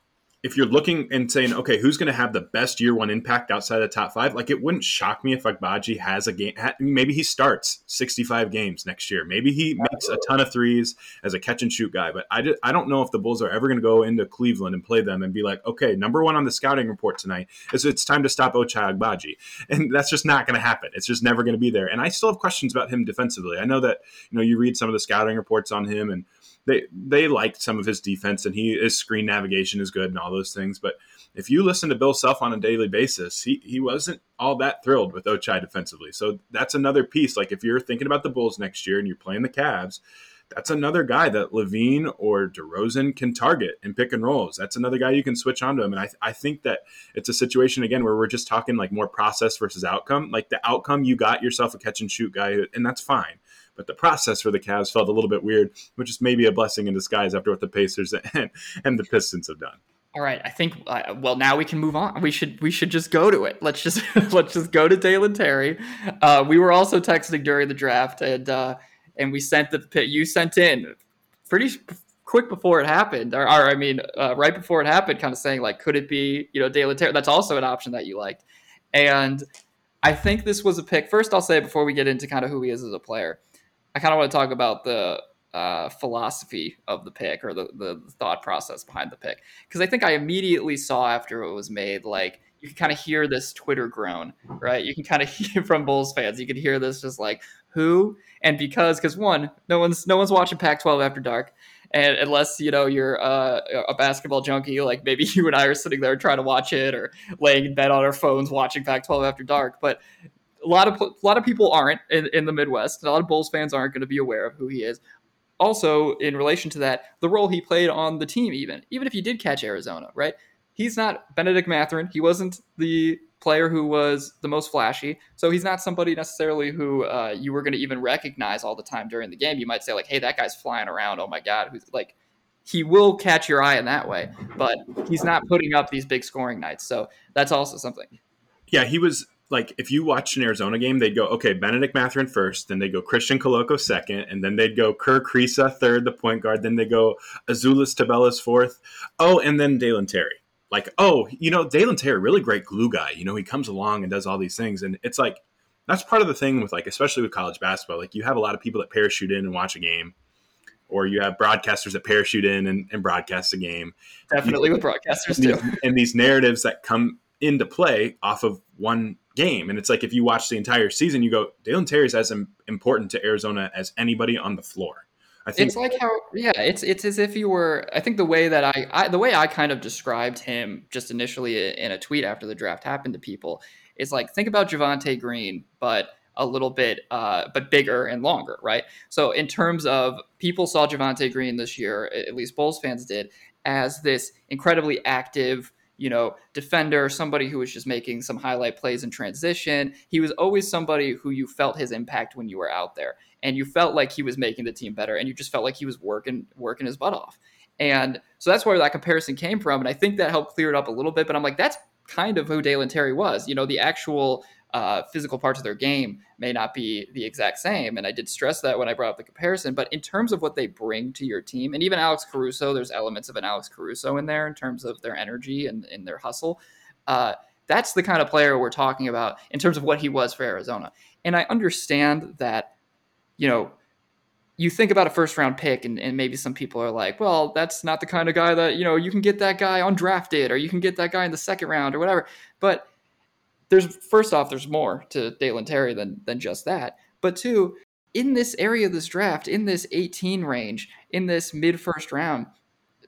if you're looking and saying, okay, who's going to have the best year one impact outside of the top five? Like, it wouldn't shock me if Agbaji has a game. Maybe he starts 65 games next year. Maybe he makes a ton of threes as a catch and shoot guy. But I, just, I don't know if the Bulls are ever going to go into Cleveland and play them and be like, okay, number one on the scouting report tonight is it's time to stop Ochai Agbaji. And that's just not going to happen. It's just never going to be there. And I still have questions about him defensively. I know that, you know, you read some of the scouting reports on him and they they liked some of his defense and he his screen navigation is good and all those things. But if you listen to Bill Self on a daily basis, he he wasn't all that thrilled with Ochai defensively. So that's another piece. Like if you're thinking about the Bulls next year and you're playing the Cavs, that's another guy that LaVine or DeRozan can target and pick and rolls. That's another guy you can switch onto him. And I, I think that it's a situation again where we're just talking like more process versus outcome. Like the outcome, you got yourself a catch and shoot guy, and that's fine. But the process for the Cavs felt a little bit weird, which is maybe a blessing in disguise after what the Pacers and, and the Pistons have done. All right, I think uh, well now we can move on. We should we should just go to it. Let's just let's just go to Dalen Terry. Uh, we were also texting during the draft, and uh, and we sent the. You sent in pretty quick before it happened, or, or I mean, uh, right before it happened, kind of saying like, could it be you know Dalen Terry? That's also an option that you liked, and I think this was a pick. First, I'll say before we get into kind of who he is as a player. I kind of want to talk about the uh, philosophy of the pick or the, the thought process behind the pick. Because I think I immediately saw after it was made, like, you can kind of hear this Twitter groan, right? You can kind of hear from Bulls fans. You can hear this just like, who? And because, because one, no one's no one's watching Pac-12 after dark, and unless you know you're uh, a basketball junkie, like maybe you and I are sitting there trying to watch it or laying in bed on our phones watching Pac-12 after dark. But a lot of a lot of people aren't in, in the Midwest. A lot of Bulls fans aren't going to be aware of who he is. Also, in relation to that, the role he played on the team, even even if he did catch Arizona, right? He's not Bennedict Mathurin. He wasn't the player who was the most flashy, so he's not somebody necessarily who uh, you were going to even recognize all the time during the game. You might say like, "Hey, that guy's flying around. Oh my god, who's like." He will catch your eye in that way, but he's not putting up these big scoring nights. So that's also something. Yeah, he was like if you watch an Arizona game, they'd go, okay, Bennedict Mathurin first, then they go Christian Koloko second, and then they'd go Kerr Kriisa third, the point guard, then they go Azuolas Tubelis fourth. Oh, and then Dalen Terry. Like, oh, you know, Dalen Terry, really great glue guy. You know, he comes along and does all these things. And it's like that's part of the thing with like, especially with college basketball. Like you have a lot of people that parachute in and watch a game. Or you have broadcasters that parachute in and, and broadcast a game. Definitely you, with broadcasters too. and these narratives that come into play off of one game. And it's like if you watch the entire season, you go, Dalen is as important to Arizona as anybody on the floor. I think it's like how yeah, it's it's as if you were. I think the way that I, I the way I kind of described him just initially in a tweet after the draft happened to people is like think about Javonte Green, but a little bit, uh, but bigger and longer, right? So in terms of people saw Javonte Green this year, at least Bulls fans did, as this incredibly active you know, defender, somebody who was just making some highlight plays in transition. He was always somebody who you felt his impact when you were out there, and you felt like he was making the team better, and you just felt like he was working working his butt off. And so that's where that comparison came from, and I think that helped clear it up a little bit. But I'm like, that's kind of who Dalen Terry was. You know, the actual uh, physical parts of their game may not be the exact same. And I did stress that when I brought up the comparison. But in terms of what they bring to your team, and even Alex Caruso, there's elements of an Alex Caruso in there in terms of their energy and, in their hustle. Uh, that's the kind of player we're talking about in terms of what he was for Arizona. And I understand that, you know, you think about a first round pick and, and maybe some people are like, well, that's not the kind of guy that, you know, you can get that guy undrafted or you can get that guy in the second round or whatever. But there's first off, there's more to Dalen Terry than than just that. But two, in this area of this draft, in this 18 range, in this mid first round,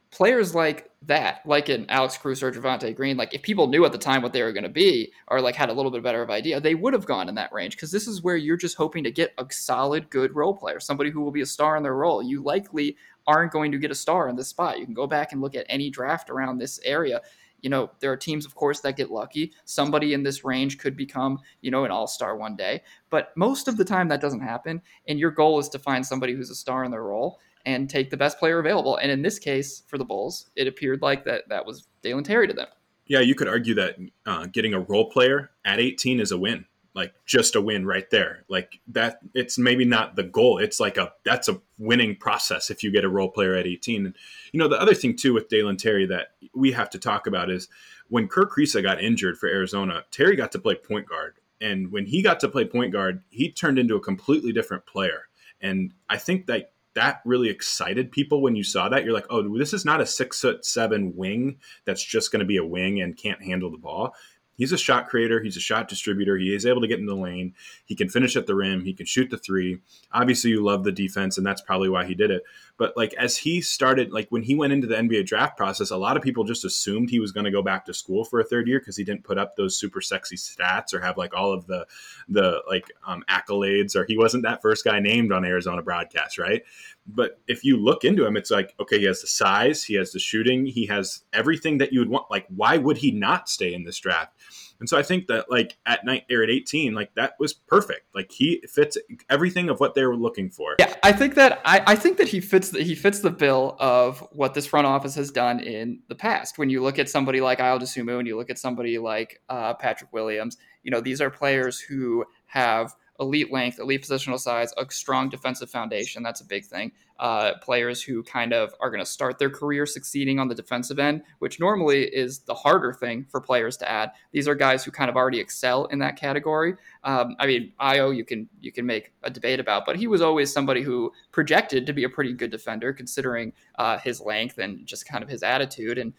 players like that, like in Alex Caruso or Javonte Green, like if people knew at the time what they were going to be, or like had a little bit better of idea, they would have gone in that range because this is where you're just hoping to get a solid, good role player, somebody who will be a star in their role. You likely aren't going to get a star in this spot. You can go back and look at any draft around this area You know, there are teams, of course, that get lucky. Somebody in this range could become, you know, an all star one day. But most of the time, that doesn't happen. And your goal is to find somebody who's a star in their role and take the best player available. And in this case, for the Bulls, it appeared like that that was Dalen Terry to them. Yeah, you could argue that uh, getting a role player at 18 is a win like just a win right there. Like that it's maybe not the goal. It's like a that's a winning process if you get a role player at 18 and you know the other thing too with Dalen Terry that we have to talk about is when Kirk Kriisa got injured for Arizona Terry got to play point guard. And when he got to play point guard he turned into a completely different player. And I think that that really excited people when you saw that. You're like, oh, this is not a six foot seven wing that's just going to be a wing and can't handle the ball he's a shot creator. He's a shot distributor. He is able to get in the lane. He can finish at the rim. He can shoot the three. Obviously, you love the defense, and that's probably why he did it. But like as he started, like when he went into the NBA draft process, a lot of people just assumed he was going to go back to school for a third year because he didn't put up those super sexy stats or have like all of the the like um, accolades, or he wasn't that first guy named on Arizona broadcast, right? But if you look into him, it's like, okay, he has the size, he has the shooting, he has everything that you would want. Like, why would he not stay in this draft? And so I think that like at night or at 18, like that was perfect. Like he fits everything of what they were looking for. Yeah, I think that I, I think that he fits the, he fits the bill of what this front office has done in the past. When you look at somebody like Ayo Dosunmu and you look at somebody like uh, Patrick Williams, you know these are players who have elite length, elite positional size, a strong defensive foundation. That's a big thing. Uh, players who kind of are going to start their career succeeding on the defensive end, which normally is the harder thing for players to add. These are guys who kind of already excel in that category. Um, I mean, Ayo, you can you can make a debate about, but he was always somebody who projected to be a pretty good defender, considering uh, his length and just kind of his attitude. And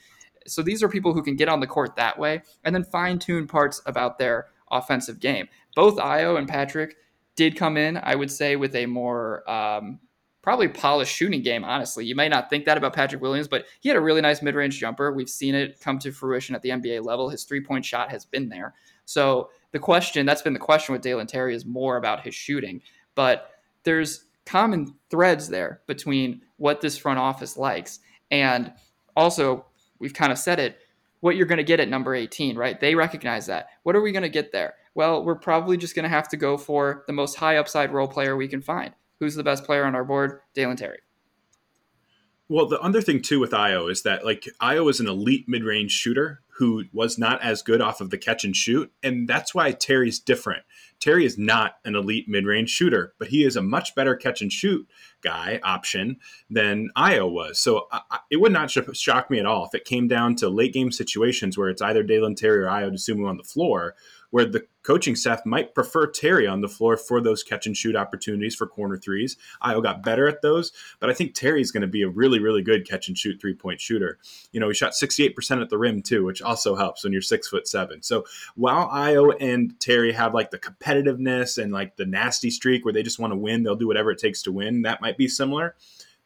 so these are people who can get on the court that way, and then fine tune parts about their offensive game. Both Ayo and Patrick did come in, I would say, with a more um, probably polished shooting game, honestly. You may not think that about Patrick Williams, but he had a really nice mid range jumper. We've seen it come to fruition at the NBA level. His three point shot has been there. So the question, that's been the question with Dalen Terry, is more about his shooting. But there's common threads there between what this front office likes. And also, we've kind of said it, what you're going to get at number 18, right? They recognize that. What are we going to get there? Well, we're probably just going to have to go for the most high upside role player we can find. Who's the best player on our board? Dalen Terry. Well, the other thing too with Ayo is that like Ayo is an elite mid-range shooter who was not as good off of the catch and shoot, and that's why Terry's different. Terry is not an elite mid-range shooter, but he is a much better catch and shoot guy option than Ayo was. So it would not shock me at all if it came down to late game situations where it's either Dalen Terry or Ayo Dosunmu on the floor, where the coaching staff might prefer Terry on the floor for those catch and shoot opportunities for corner threes. Ayo got better at those, but I think Terry's going to be a really, really good catch and shoot three point shooter. You know, he shot 68% at the rim too, which also helps when you're six foot seven. So while Ayo and Terry have like the competitiveness and like the nasty streak where they just want to win, they'll do whatever it takes to win, that might be similar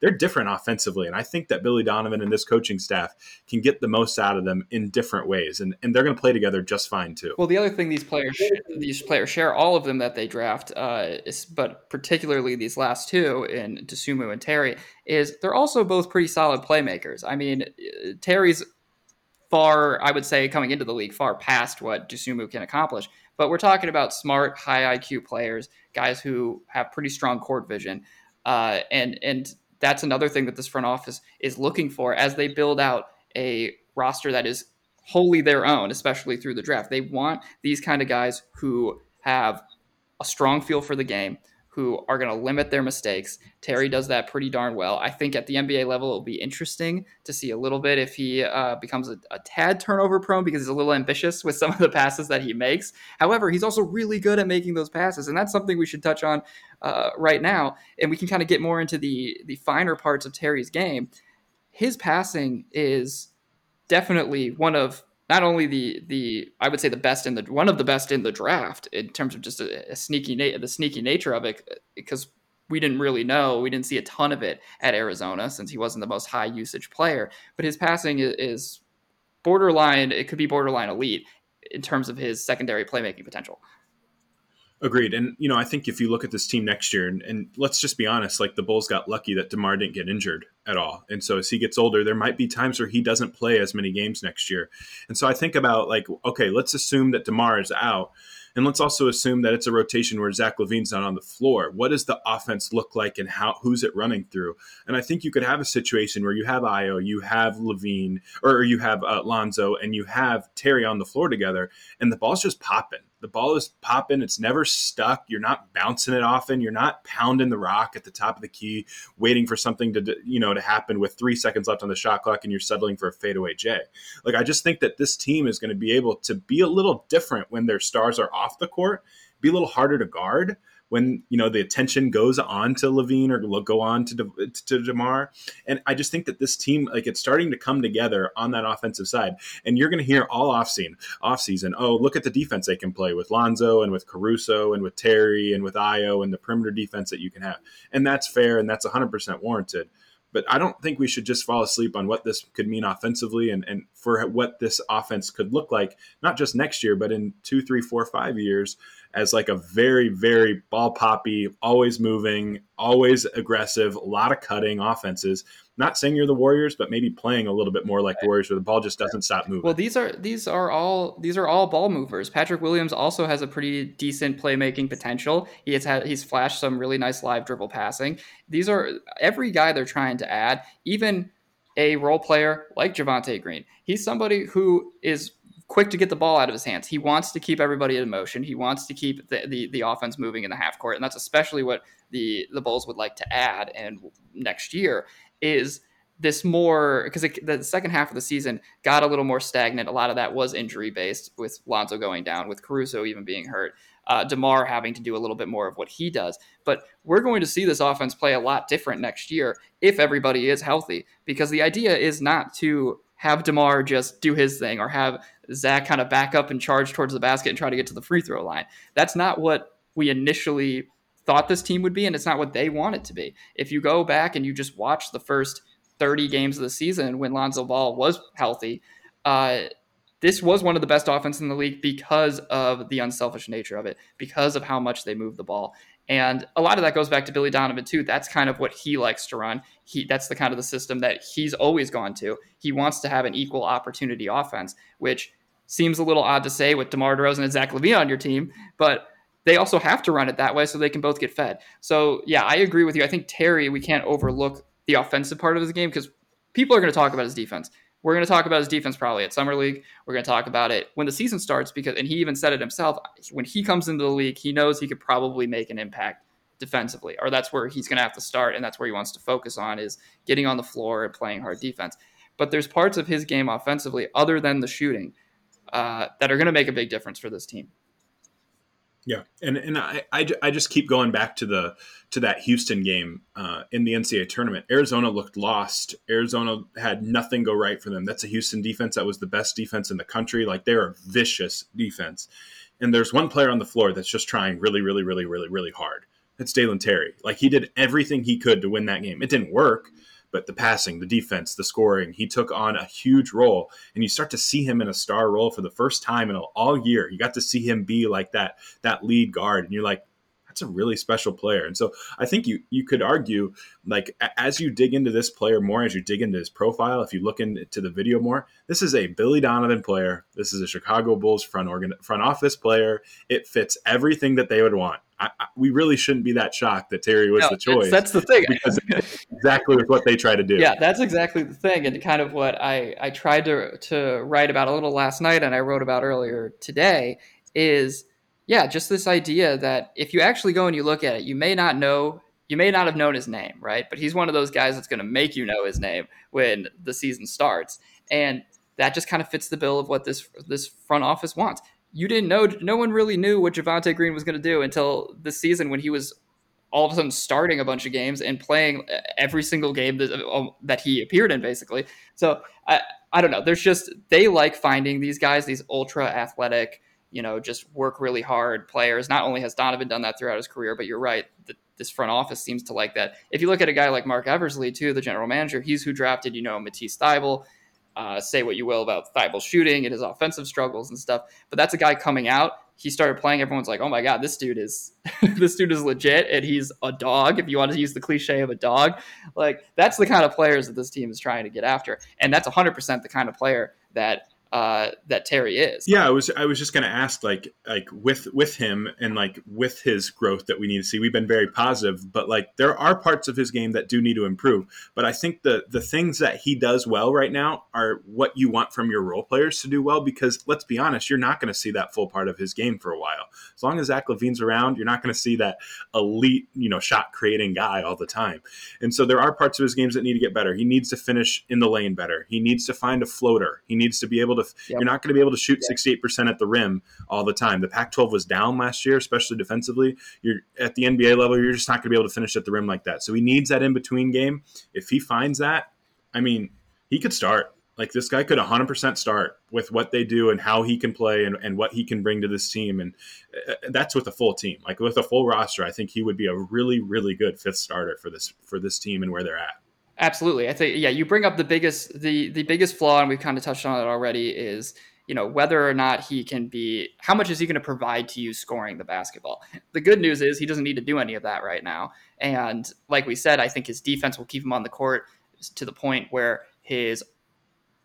they're different offensively. And I think that Billy Donovan and this coaching staff can get the most out of them in different ways. And, and they're going to play together just fine too. Well, the other thing these players these players share, all of them that they draft, uh, is, but particularly these last two in Dosunmu and Terry, is they're also both pretty solid playmakers. I mean, Terry's far, I would say, coming into the league, far past what Dosunmu can accomplish. But we're talking about smart, high IQ players, guys who have pretty strong court vision. Uh, and and that's another thing that this front office is looking for as they build out a roster that is wholly their own, especially through the draft. They want these kind of guys who have a strong feel for the game, who are going to limit their mistakes. Terry does that pretty darn well. I think at the NBA level, it'll be interesting to see a little bit if he uh, becomes a, a, tad turnover prone because he's a little ambitious with some of the passes that he makes. However, he's also really good at making those passes, and that's something we should touch on uh, right now. And we can kind of get more into the the finer parts of Terry's game. His passing is definitely one of not only the the I would say the best in the one of the best in the draft in terms of just a, a sneaky na- the sneaky nature of it because we didn't really know we didn't see a ton of it at Arizona since he wasn't the most high usage player but his passing is, is borderline it could be borderline elite in terms of his secondary playmaking potential. Agreed. And, you know, I think if you look at this team next year, and, and, let's just be honest, like the Bulls got lucky that DeMar didn't get injured at all. And so as he gets older, there might be times where he doesn't play as many games next year. And so I think about, like, okay, let's assume that DeMar is out. And let's also assume that it's a rotation where Zach LaVine's not on the floor. What does the offense look like and how who's it running through? And I think you could have a situation where you have Ayo, you have LaVine, or you have uh, Lonzo, and you have Terry on the floor together, and the ball's just popping the ball is popping. It's never stuck. You're not bouncing it often. You're not pounding the rock at the top of the key, waiting for something to you know to happen with three seconds left on the shot clock, and you're settling for a fadeaway J. Like I just think that this team is going to be able to be a little different when their stars are off the court, be a little harder to guard when you know the attention goes on to LaVine or go on to De, to Demar, and I just think that this team like it's starting to come together on that offensive side, and you're going to hear all off season, off season. Oh, look at the defense they can play with Lonzo and with Caruso and with Terry and with Ayo and the perimeter defense that you can have, and that's fair and that's 100 percent warranted but I don't think we should just fall asleep on what this could mean offensively and, and for what this offense could look like, not just next year, but in two, three, four, five years as like a very, very ball poppy, always moving, always aggressive, a lot of cutting offenses. Not saying you're the Warriors, but maybe playing a little bit more like the Warriors, where the ball just doesn't stop moving. Well, these are these are all these are all ball movers. Patrick Williams also has a pretty decent playmaking potential. He has had he's flashed some really nice live dribble passing. These are every guy they're trying to add, even a role player like Javonte Green. He's somebody who is quick to get the ball out of his hands. He wants to keep everybody in motion. He wants to keep the, the, the offense moving in the half court, and that's especially what the the Bulls would like to add. And next year is this more because the second half of the season got a little more stagnant. A lot of that was injury based, with Lonzo going down, with Caruso even being hurt, uh, Demar having to do a little bit more of what he does. But we're going to see this offense play a lot different next year if everybody is healthy, because the idea is not to have DeMar just do his thing or have Zach kind of back up and charge towards the basket and try to get to the free throw line. That's not what we initially thought this team would be, and it's not what they want it to be. If you go back and you just watch the first 30 games of the season when Lonzo Ball was healthy, uh, this was one of the best offenses in the league because of the unselfish nature of it, because of how much they move the ball. And a lot of that goes back to Billy Donovan too. That's kind of what he likes to run. He that's the kind of the system that he's always gone to. He wants to have an equal opportunity offense, which seems a little odd to say with DeMar DeRozan and Zach LaVine on your team, but they also have to run it that way so they can both get fed. So yeah, I agree with you. I think Terry, we can't overlook the offensive part of his game because people are going to talk about his defense. We're going to talk about his defense probably at summer league. We're going to talk about it when the season starts because, and he even said it himself. When he comes into the league, he knows he could probably make an impact defensively, or that's where he's going to have to start, and that's where he wants to focus on is getting on the floor and playing hard defense. But there's parts of his game offensively, other than the shooting, uh, that are going to make a big difference for this team. Yeah, and and I, I, I, just keep going back to the to that Houston game uh, in the NCAA tournament. Arizona looked lost. Arizona had nothing go right for them. That's a Houston defense that was the best defense in the country. Like they're a vicious defense. And there's one player on the floor that's just trying really, really, really, really, really hard. It's Dalen Terry. Like he did everything he could to win that game. It didn't work, but the passing, the defense, the scoring, he took on a huge role. And you start to see him in a star role for the first time in all year. You got to see him be like that that lead guard, and you're like, that's a really special player. And so I think you you could argue like as you dig into this player more, as you dig into his profile, if you look into the video more, this is a Billy Donovan player. This is a Chicago Bulls front organ front office player. It fits everything that they would want. I, I, we really shouldn't be that shocked that Terry was no, the choice. That's the thing. because exactly with what they try to do. Yeah, that's exactly the thing, and kind of what I I tried to to write about a little last night, and I wrote about earlier today is yeah, just this idea that if you actually go and you look at it, you may not know, you may not have known his name, right? But he's one of those guys that's going to make you know his name when the season starts, and that just kind of fits the bill of what this this front office wants. You didn't know, no one really knew what Javonte Green was going to do until this season when he was all of a sudden starting a bunch of games and playing every single game that, uh, that he appeared in, basically. So I, I don't know. There's just they like finding these guys, these ultra athletic you know, just work really hard players. Not only has Donovan done that throughout his career, but you're right. The, this front office seems to like that. If you look at a guy like Marc Eversley, too, the general manager, he's who drafted, you know, Matisse Thybulle. Uh, say what you will about Thybulle shooting and his offensive struggles and stuff, but that's a guy coming out. he started playing, everyone's like, "Oh my god, this dude is this dude is legit, and he's a dog." If you want to use the cliche of a dog, like that's the kind of players that this team is trying to get after, and that's 100 percent the kind of player that uh, that Terry is. Yeah, I was I was just going to ask like like with with him and like with his growth that we need to see. We've been very positive, but like there are parts of his game that do need to improve. But I think the the things that he does well right now are what you want from your role players to do well. Because let's be honest, you're not going to see that full part of his game for a while. As long as Zach LaVine's around, you're not going to see that elite you know shot creating guy all the time. And so there are parts of his games that need to get better. He needs to finish in the lane better. He needs to find a floater. He needs to be able to to. Yep. You're not going to be able to shoot yep. 68% at the rim all the time. The Pac-12 was down last year, especially defensively. You're at the NBA level. You're just not going to be able to finish at the rim like that. So he needs that in between game. If he finds that, I mean, he could start. Like this guy could 100% start with what they do and how he can play and, and what he can bring to this team. And uh, that's with a full team. Like with a full roster, I think he would be a really, really good fifth starter for this for this team and where they're at. Absolutely. I think yeah, you bring up the biggest the the biggest flaw and we've kind of touched on it already is, you know, whether or not he can be how much is he going to provide to you scoring the basketball. The good news is he doesn't need to do any of that right now. And like we said, I think his defense will keep him on the court to the point where his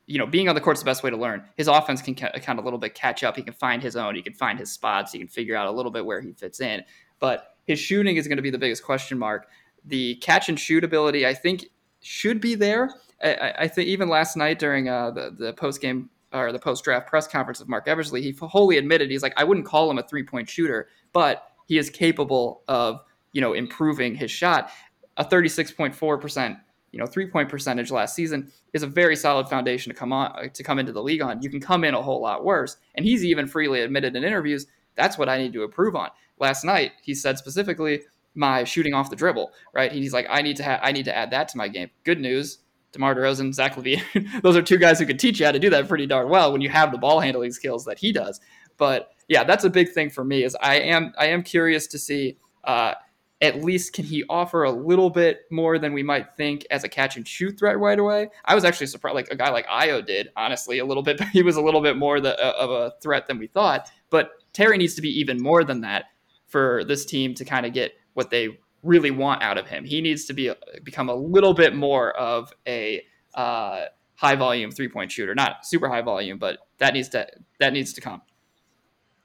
you know, being on the court is the best way to learn. His offense can kind of a little bit catch up. He can find his own. He can find his spots. He can figure out a little bit where he fits in. But his shooting is going to be the biggest question mark. The catch and shoot ability, I think, should be there. I, I think even last night during uh, the the post game or the post draft press conference of Marc Eversley, he wholly admitted he's like, I wouldn't call him a three point shooter, but he is capable of you know improving his shot. A thirty six point four percent you know three point percentage last season is a very solid foundation to come on to come into the league on. You can come in a whole lot worse, and he's even freely admitted in interviews that's what I need to improve on. Last night he said specifically my shooting off the dribble, right? He's like, I need to have, I need to add that to my game. Good news, DeMar DeRozan, Zach LaVine, those are two guys who could teach you how to do that pretty darn well when you have the ball handling skills that he does. But yeah, that's a big thing for me. Is I am I am curious to see. Uh, at least can he offer a little bit more than we might think as a catch and shoot threat right away? I was actually surprised, like a guy like Ayo did, honestly, a little bit. He was a little bit more the, uh, of a threat than we thought. But Terry needs to be even more than that for this team to kind of get what they really want out of him. He needs to be become a little bit more of a uh, high volume three point shooter, not super high volume, but that needs to that needs to come.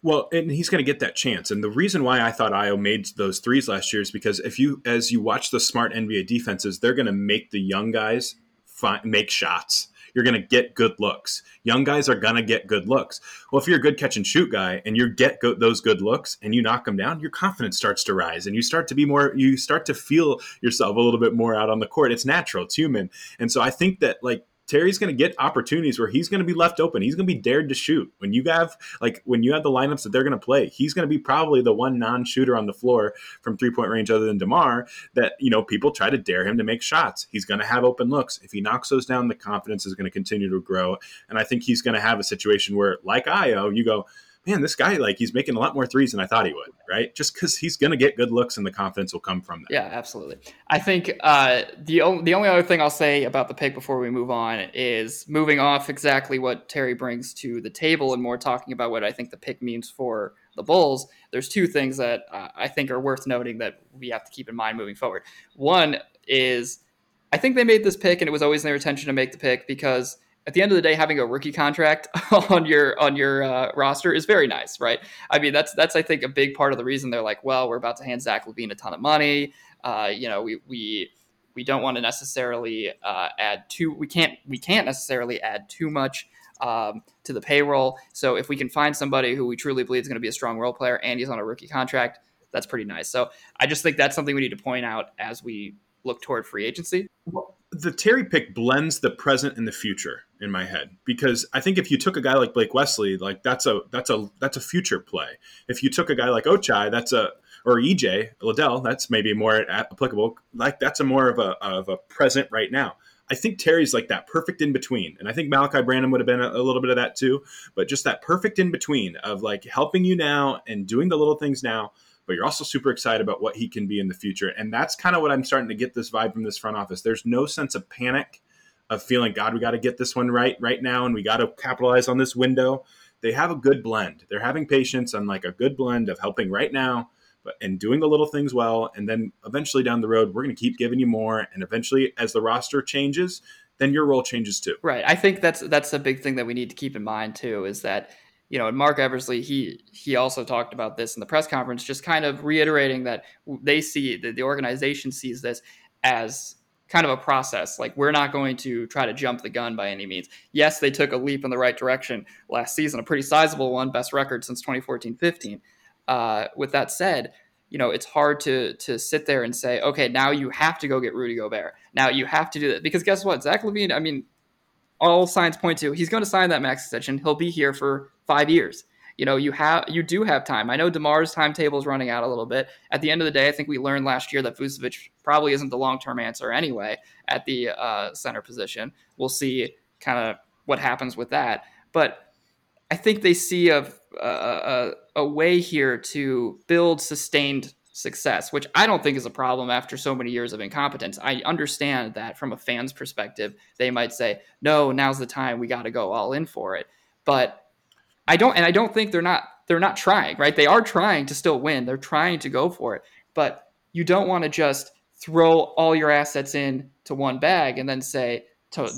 Well, and he's going to get that chance. And the reason why I thought Ayo made those threes last year is because if you, as you watch the smart NBA defenses, they're going to make the young guys find, make shots you're going to get good looks. Young guys are going to get good looks. Well, if you're a good catch and shoot guy and you get go- those good looks and you knock them down, your confidence starts to rise and you start to be more, you start to feel yourself a little bit more out on the court. It's natural, it's human. And so I think that like Terry's going to get opportunities where he's going to be left open. He's going to be dared to shoot. When you have like when you have the lineups that they're going to play, he's going to be probably the one non-shooter on the floor from three-point range other than DeMar that, you know, people try to dare him to make shots. He's going to have open looks. If he knocks those down, the confidence is going to continue to grow. And I think he's going to have a situation where like Ayo, you go, man, this guy like he's making a lot more threes than I thought he would, right? Just because he's going to get good looks and the confidence will come from that. Yeah, absolutely. I think uh, the only the only other thing I'll say about the pick before we move on is moving off exactly what Terry brings to the table and more talking about what I think the pick means for the Bulls. There's two things that uh, I think are worth noting that we have to keep in mind moving forward. One is I think they made this pick and it was always in their intention to make the pick because at the end of the day, having a rookie contract on your on your uh, roster is very nice, right? I mean, that's that's I think a big part of the reason they're like, well, we're about to hand Zach LaVine a ton of money. Uh, you know, we we we don't want to necessarily uh, add too. We can't we can't necessarily add too much um, to the payroll. So if we can find somebody who we truly believe is going to be a strong role player and he's on a rookie contract, that's pretty nice. So I just think that's something we need to point out as we look toward free agency. Well, the Terry pick blends the present and the future in my head because I think if you took a guy like Blake Wesley, like that's a that's a that's a future play. If you took a guy like Ochai, that's a or EJ Liddell, that's maybe more applicable. Like that's a more of a of a present right now. I think Terry's like that perfect in between, and I think Malaki Branham would have been a, a little bit of that too. But just that perfect in between of like helping you now and doing the little things now but you're also super excited about what he can be in the future. And that's kind of what I'm starting to get this vibe from this front office. There's no sense of panic of feeling, God, we got to get this one right right now, and we got to capitalize on this window. they have a good blend. They're having patience on like a good blend of helping right now, but and doing the little things well, and then eventually down the road, we're going to keep giving you more, and eventually, as the roster changes, then your role changes too. Right. I think that's that's a big thing that we need to keep in mind too. Is that you know, and Marc Eversley, he he also talked about this in the press conference, just kind of reiterating that they see that the organization sees this as kind of a process. Like we're not going to try to jump the gun by any means. Yes, they took a leap in the right direction last season, a pretty sizable one, best record since 2014-15. Uh, with that said, you know, it's hard to to sit there and say, okay, now you have to go get Rudy Gobert. Now you have to do that because guess what, Zach LaVine. I mean, all signs point to he's going to sign that max extension. He'll be here for five years. You know, you have you do have time. I know Demar's timetable is running out a little bit. At the end of the day, I think we learned last year that Vucevic probably isn't the long term answer anyway at the uh, center position. We'll see kind of what happens with that, but I think they see a, a, a way here to build sustained success, which I don't think is a problem after so many years of incompetence. I understand that from a fan's perspective, they might say, no, now's the time. We got to go all in for it. But I don't, and I don't think they're not, they're not trying, right? They are trying to still win. They're trying to go for it. But you don't want to just throw all your assets in to one bag and then say,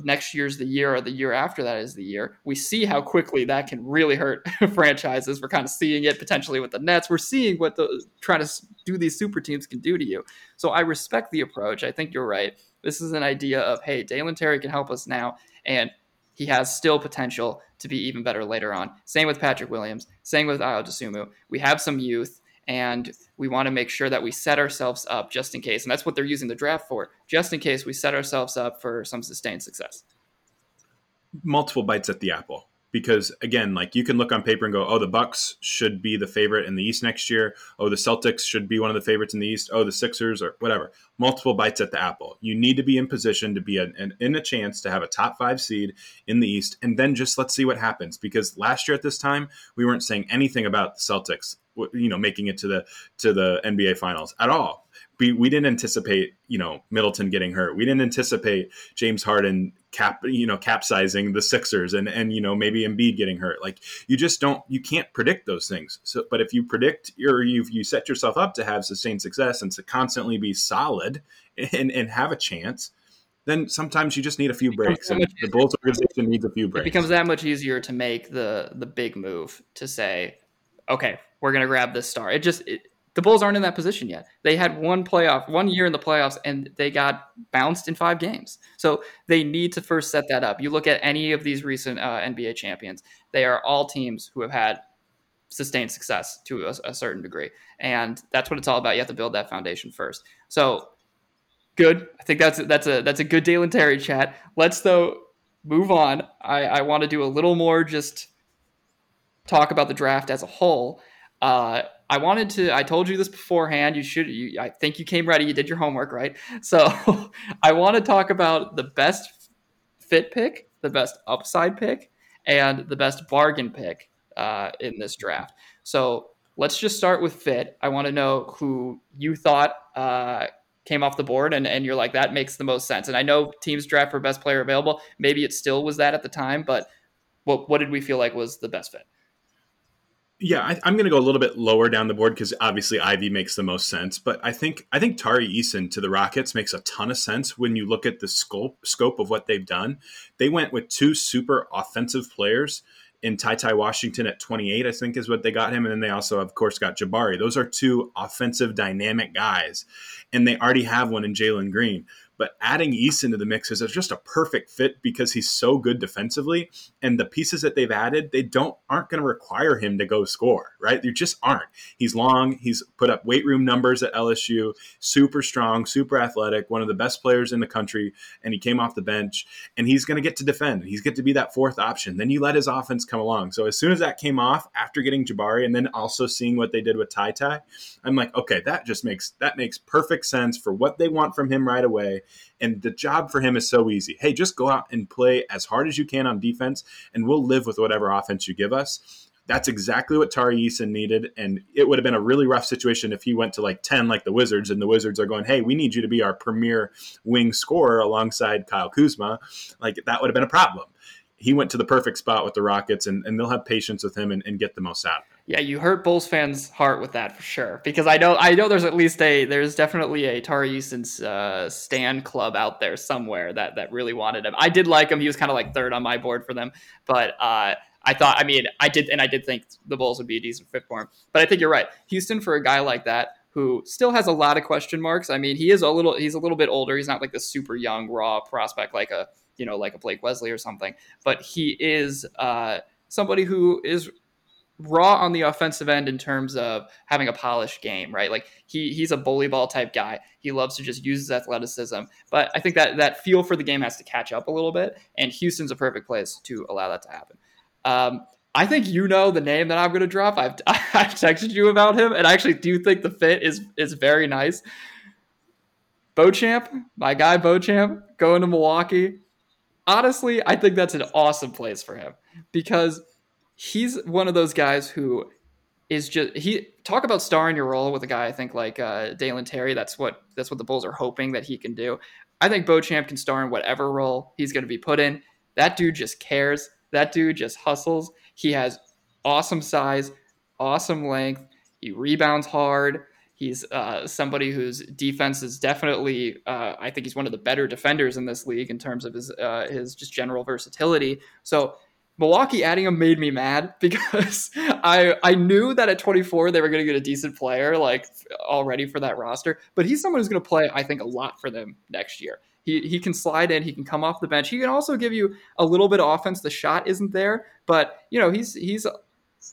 next year's the year or the year after that is the year. We see how quickly that can really hurt franchises. We're kind of seeing it potentially with the Nets. We're seeing what the trying to do these super teams can do to you. So I respect the approach. I think you're right. This is an idea of hey, Dalen Terry can help us now, and he has still potential to be even better later on. Same with Patrick Williams. Same with Ayo Dosunmu. We have some youth and we want to make sure that we set ourselves up just in case. And that's what they're using the draft for, just in case we set ourselves up for some sustained success. Multiple bites at the apple because again, like you can look on paper and go, "Oh, the Bucks should be the favorite in the East next year. Oh, the Celtics should be one of the favorites in the East. Oh, the Sixers or whatever." Multiple bites at the apple. You need to be in position to be an, an, in a chance to have a top five seed in the East, and then just let's see what happens. Because last year at this time, we weren't saying anything about the Celtics, you know, making it to the to the NBA Finals at all we, we didn't anticipate you know Middleton getting hurt. We didn't anticipate James Harden cap you know capsizing the Sixers and and you know maybe Embiid getting hurt. Like you just don't you can't predict those things. So but if you predict or you you set yourself up to have sustained success and to constantly be solid and and have a chance, then sometimes you just need a few breaks. And the Bulls organization needs a few breaks. It becomes that much easier to make the the big move to say, okay, we're gonna grab this star. It just it, the Bulls aren't in that position yet. They had one playoff, one year in the playoffs, and they got bounced in five games. So they need to first set that up. You look at any of these recent uh, NBA champions; they are all teams who have had sustained success to a, a, certain degree, and that's what it's all about. You have to build that foundation first. So good. I think that's that's a that's a good Dalen Terry chat. Let's though move on. I, I want to do a little more just talk about the draft as a whole. Uh, I wanted to. I told you this beforehand. You should. You, I think you came ready. You did your homework, right? So I want to talk about the best fit pick, the best upside pick, and the best bargain pick uh, in this draft. So let's just start with fit. I want to know who you thought uh, came off the board, and and you're like that makes the most sense. And I know teams draft for best player available. Maybe it still was that at the time, but what what did we feel like was the best fit? Yeah, I, am going to go a little bit lower down the board because obviously Ivey makes the most sense. But I think I think Tari Eason to the Rockets makes a ton of sense when you look at the scope scope of what they've done. They went with two super offensive players in Ty Ty Washington at 28, I think is what they got him, and then they also, of course, got Jabari. Those are two offensive dynamic guys, and they already have one in Jalen Green. But adding Eason to the mix is just a perfect fit because he's so good defensively, and the pieces that they've added, they don't aren't going to require him to go score, right? They just aren't. He's long. He's put up weight room numbers at LSU. Super strong, super athletic, one of the best players in the country, and he came off the bench, and he's going to get to defend. He's get to be that fourth option. Then you let his offense come along. So as soon as that came off, after getting Jabari, and then also seeing what they did with Ty Ty, I'm like, okay, that just makes that makes perfect sense for what they want from him right away and the job for him is so easy. Hey, just go out and play as hard as you can on defense, and we'll live with whatever offense you give us. That's exactly what Tari Eason needed. And it would have been a really rough situation if he went to like 10 like the Wizards, and the Wizards are going, hey, we need you to be our premier wing scorer alongside Kyle Kuzma. Like that would have been a problem he went to the perfect spot with the Rockets, and, and they'll have patience with him and, and get the most out of him. Yeah, you hurt Bulls fans' heart with that for sure. Because I know I know there's at least a there's definitely a Tari Eason's uh, stand club out there somewhere that that really wanted him. I did like him. He was kind of like third on my board for them, but uh, I thought I mean I did and I did think the Bulls would be a decent fit for him. But I think you're right. Houston for a guy like that who still has a lot of question marks. I mean, he is a little he's a little bit older. He's not like the super young raw prospect like a you know like a Blake Wesley or something, but he is uh, somebody who is raw on the offensive end in terms of having a polished game, right? Like he he's a bully ball type guy. He loves to just use his athleticism. But I think that that feel for the game has to catch up a little bit, and Houston's a perfect place to allow that to happen. Um, I think you know the name that I'm going to drop. I've I've texted you about him, and I actually do think the fit is is very nice. Beauchamp, my guy Beauchamp, going to Milwaukee. Honestly, I think that's an awesome place for him because he's one of those guys who is just he talk about starring your role with a guy I think like uh, Dalen Terry. That's what that's what the Bulls are hoping that he can do. I think Beauchamp can star in whatever role he's going to be put in. That dude just cares. That dude just hustles. He has awesome size, awesome length. He rebounds hard. He's uh, somebody whose defense is definitely, uh, I think he's one of the better defenders in this league in terms of his uh, his just general versatility. So Milwaukee adding him made me mad because I I knew that at 24 they were going to get a decent player like already for that roster, but he's someone who's going to play I think a lot for them next year. He he can slide in, he can come off the bench. He can also give you a little bit of offense. The shot isn't there, but you know, he's he's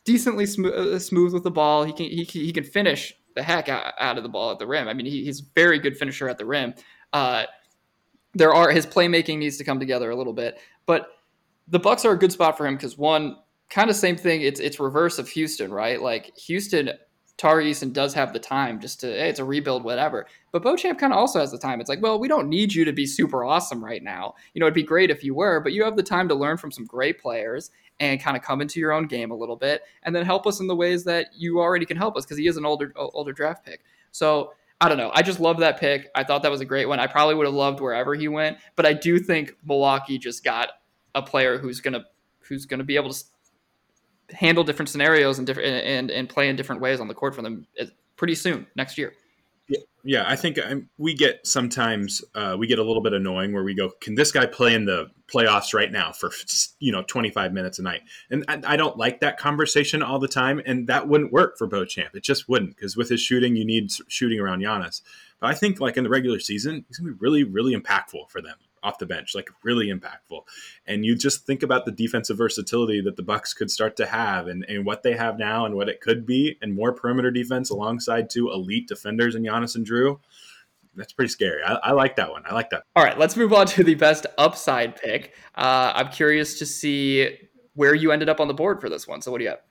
decently smooth, uh, smooth with the ball. He can he, he can finish the heck out, out of the ball at the rim. I mean, he, he's very good finisher at the rim. Uh, there are his playmaking needs to come together a little bit, but the Bucks are a good spot for him because one kind of same thing. It's it's reverse of Houston, right? Like Houston, Tari Eason does have the time just to hey, it's a rebuild, whatever. But Beauchamp kind of also has the time. It's like, well, we don't need you to be super awesome right now. You know, it'd be great if you were, but you have the time to learn from some great players and kind of come into your own game a little bit, and then help us in the ways that you already can help us because he is an older older draft pick. So I don't know. I just love that pick. I thought that was a great one. I probably would have loved wherever he went, but I do think Milwaukee just got a player who's gonna who's gonna be able to handle different scenarios and different and, and play in different ways on the court for them uh, pretty soon next year. Yeah, yeah I think um, we get sometimes uh, we get a little bit annoying where we go, can this guy play in the playoffs right now for you know 25 minutes a night? And I, I don't like that conversation all the time, and that wouldn't work for Beauchamp. It just wouldn't because with his shooting, you need shooting around Giannis. But I think like in the regular season, he's gonna be really, really impactful for them off the bench, like really impactful. And you just think about the defensive versatility that the Bucks could start to have and, and what they have now and what it could be, and more perimeter defense alongside two elite defenders in Giannis and Drew. That's pretty scary. I, I like that one. I like that. All right, let's move on to the best upside pick. Uh, I'm curious to see where you ended up on the board for this one. So what do you have?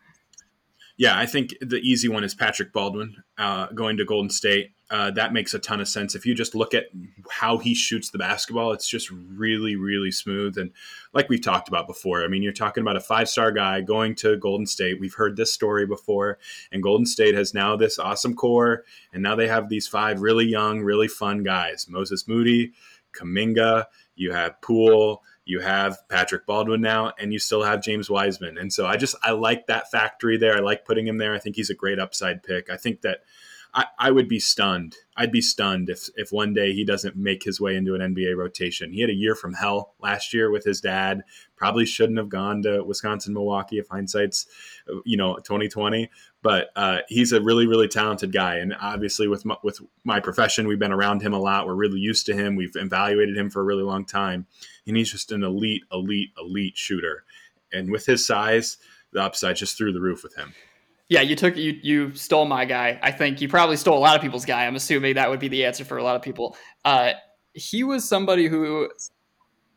Yeah, I think the easy one is Patrick Baldwin uh, going to Golden State. Uh, that makes a ton of sense. If you just look at how he shoots the basketball, it's just really, really smooth. And like we've talked about before, I mean, you're talking about a five star guy going to Golden State. We've heard this story before, and Golden State has now this awesome core, and now they have these five really young, really fun guys Moses Moody, Kuminga, you have Poole, you have Patrick Baldwin now, and you still have James Wiseman. And so I just I like that factory there. I like putting him there. I think he's a great upside pick. I think that I, I would be stunned. I'd be stunned if if one day he doesn't make his way into an NBA rotation. He had a year from hell last year with his dad. Probably shouldn't have gone to Wisconsin, Milwaukee. If hindsight's you know 2020, but uh, he's a really really talented guy. And obviously with my, with my profession, we've been around him a lot. We're really used to him. We've evaluated him for a really long time, and he's just an elite, elite, elite shooter. And with his size, the upside just through the roof with him. Yeah, you took you you stole my guy. I think you probably stole a lot of people's guy. I'm assuming that would be the answer for a lot of people. Uh, he was somebody who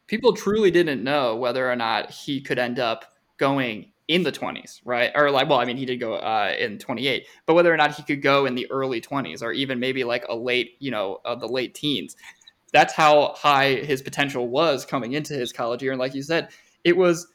people truly didn't know whether or not he could end up going in the 20s, right? Or like, well, I mean, he did go uh, in 28, but whether or not he could go in the early 20s or even maybe like a late, you know, uh, the late teens. That's how high his potential was coming into his college year. And like you said, it was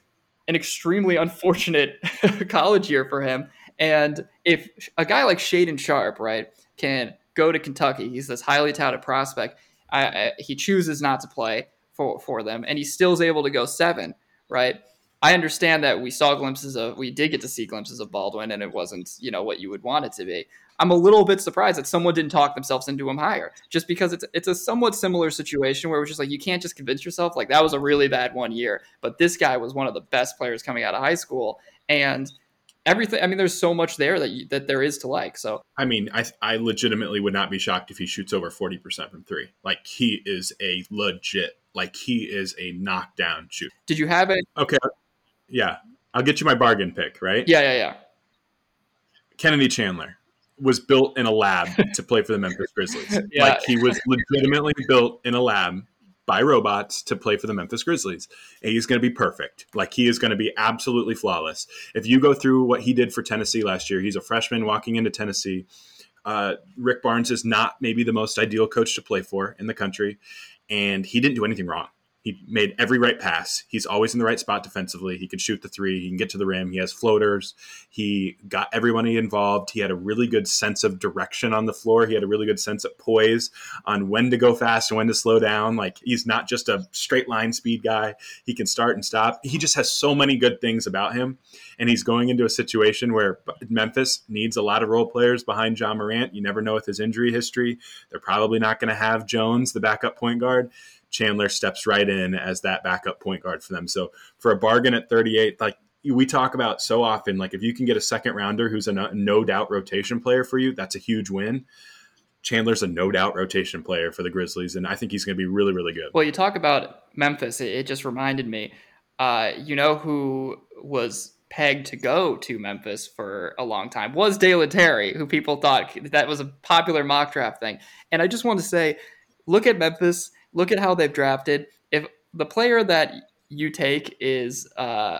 an extremely unfortunate college year for him and if a guy like Shaedon Sharpe, right, can go to Kentucky, he's this highly touted prospect. I, I, he chooses not to play for for them, and he still is able to go seven, right? I understand that we saw glimpses of, we did get to see glimpses of Baldwin, and it wasn't, you know, what you would want it to be. I'm a little bit surprised that someone didn't talk themselves into him higher, just because it's it's a somewhat similar situation where it's just like you can't just convince yourself like that was a really bad one year, but this guy was one of the best players coming out of high school, and everything. I mean, there's so much there that you, that there is to like. So I mean, I I legitimately would not be shocked if he shoots over forty percent from three. Like he is a legit, like he is a knockdown shoot. Did you have it? Okay, yeah, I'll get you my bargain pick, right? Yeah, yeah, yeah. Kennedy Chandler was built in a lab to play for the Memphis Grizzlies. yeah. Like he was legitimately built in a lab by robots to play for the Memphis Grizzlies. And he's going to be perfect. Like he is going to be absolutely flawless. If you go through what he did for Tennessee last year, he's a freshman walking into Tennessee. Uh, Rick Barnes is not maybe the most ideal coach to play for in the country, and he didn't do anything wrong. He made every right pass. He's always in the right spot defensively. He can shoot the three. He can get to the rim. He has floaters. He got everybody involved. He had a really good sense of direction on the floor. He had a really good sense of poise on when to go fast and when to slow down. Like he's not just a straight line speed guy. He can start and stop. He just has so many good things about him. And he's going into a situation where Memphis needs a lot of role players behind Ja Morant. You never know with his injury history. They're probably not going to have Jones, the backup point guard. Chandler steps right in as that backup point guard for them. So for a bargain at 38, like we talk about so often, like if you can get a second rounder who's a no doubt rotation player for you, that's a huge win. Chandler's a no doubt rotation player for the Grizzlies, and I think he's going to be really, really good. Well, you talk about Memphis, it, just reminded me. Uh, you know who was pegged to go to Memphis for a long time was Dalen Terry, who people thought that was a popular mock draft thing. And I just want to say, look at Memphis look at how they've drafted. If the player that you take is uh,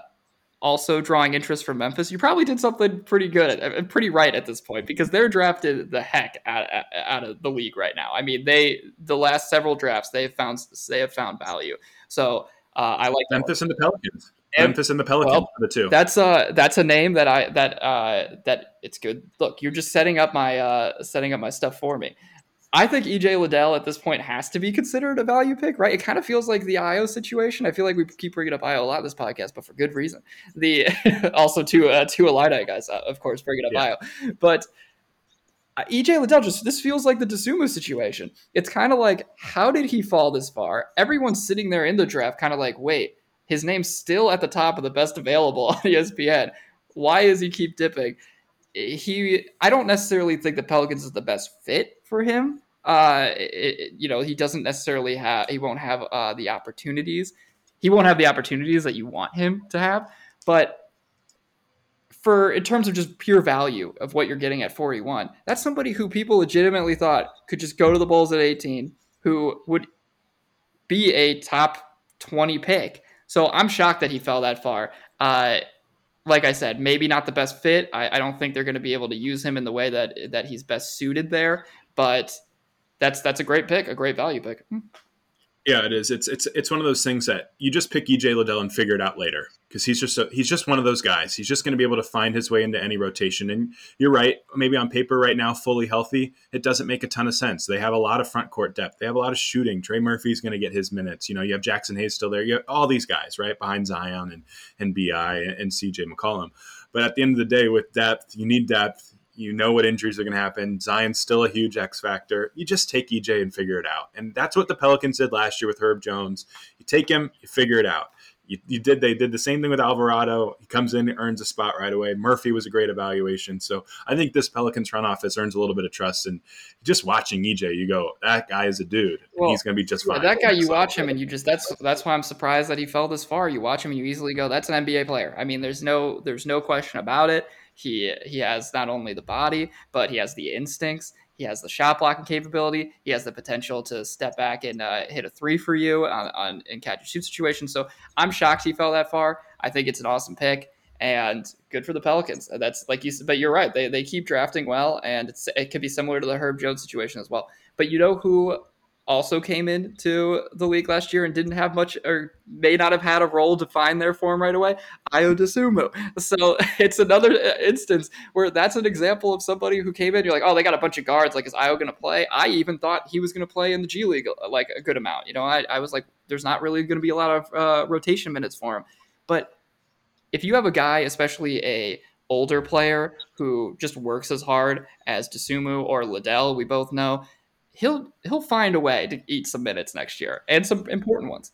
also drawing interest from Memphis, you probably did something pretty good, uh, pretty right at this point because they're drafted the heck out, out of the league right now. I mean, they the last several drafts they have found they have found value. So uh, I like Memphis and the Pelicans. And, Memphis and the Pelicans well, the two. That's a that's a name that I that uh, that it's good. Look, you're just setting up my uh, setting up my stuff for me. I think EJ Liddell at this point has to be considered a value pick, right? It kind of feels like the Ayo situation. I feel like we keep bringing up Ayo a lot in this podcast, but for good reason. The also to uh, two Illini guys, uh, of course, bringing up yeah. Ayo, but uh, EJ Liddell just this feels like the Dosunmu situation. It's kind of like how did he fall this far? Everyone's sitting there in the draft, kind of like, wait, his name's still at the top of the best available on ESPN. Why does he keep dipping? He, I don't necessarily think the Pelicans is the best fit for him uh, it, you know, he doesn't necessarily have, he won't have uh, the opportunities. He won't have the opportunities that you want him to have. But for, in terms of just pure value of what you're getting at 41, that's somebody who people legitimately thought could just go to the Bulls at 18, who would be a top 20 pick. So I'm shocked that he fell that far. Uh, like I said, maybe not the best fit. I, I don't think they're going to be able to use him in the way that that he's best suited there. But that's that's a great pick, a great value pick. Hmm. Yeah, it is. It's it's it's one of those things that you just pick EJ Liddell and figure it out later because he's just a, he's just one of those guys. He's just going to be able to find his way into any rotation. And you're right. Maybe on paper right now, fully healthy, it doesn't make a ton of sense. They have a lot of front court depth. They have a lot of shooting. Trey Murphy's going to get his minutes. You know, you have Jaxson Hayes still there. You have all these guys right behind Zion and and Bi and CJ McCollum. But at the end of the day, with depth, you need depth you know what injuries are going to happen. Zion's still a huge X factor. You just take EJ and figure it out. And that's what the Pelicans did last year with Herb Jones. You take him, you figure it out. You, you, did they did the same thing with Alvarado. He comes in, earns a spot right away. Murphy was a great evaluation. So I think this Pelicans front office earns a little bit of trust. And just watching EJ, you go, that guy is a dude. Well, he's going to be just fine. Yeah, that guy, you watch him and you just that's that's why I'm surprised that he fell this far. You watch him and you easily go, that's an NBA player. I mean, there's no there's no question about it. He he has not only the body, but he has the instincts. He has the shot blocking capability. He has the potential to step back and uh, hit a three for you on, on in catch and shoot situations. So I'm shocked he fell that far. I think it's an awesome pick and good for the Pelicans. That's like you said, but you're right. They, they keep drafting well, and it could be similar to the Herb Jones situation as well. But you know who also came into the league last year and didn't have much or may not have had a role to find their form right away, Ayo Dosunmu. So it's another instance where that's an example of somebody who came in, you're like, oh, they got a bunch of guards. Like, is Ayo going to play? I even thought he was going to play in the G League like a good amount. You know, I, I was like, there's not really going to be a lot of uh, rotation minutes for him. But if you have a guy, especially a older player who just works as hard as Dosunmu or Liddell, we both know he'll he'll find a way to eat some minutes next year and some important ones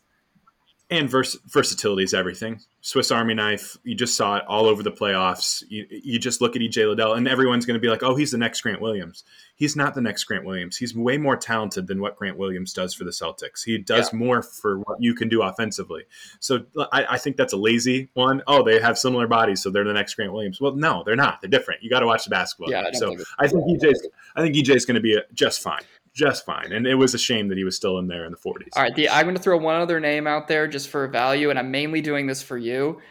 and vers- versatility is everything. Swiss Army knife. You just saw it all over the playoffs. You, you just look at EJ Liddell, and everyone's going to be like, "Oh, he's the next Grant Williams." He's not the next Grant Williams. He's way more talented than what Grant Williams does for the Celtics. He does yeah. more for what you can do offensively. So I, I, think that's a lazy one. Oh, they have similar bodies, so they're the next Grant Williams. Well, no, they're not. They're different. You got to watch the basketball. Yeah, I so think I think EJ's. I think EJ's going to be a, just fine just fine. And it was a shame that he was still in there in the 40s. All right, the, I'm going to throw one other name out there just for value, and I'm mainly doing this for you.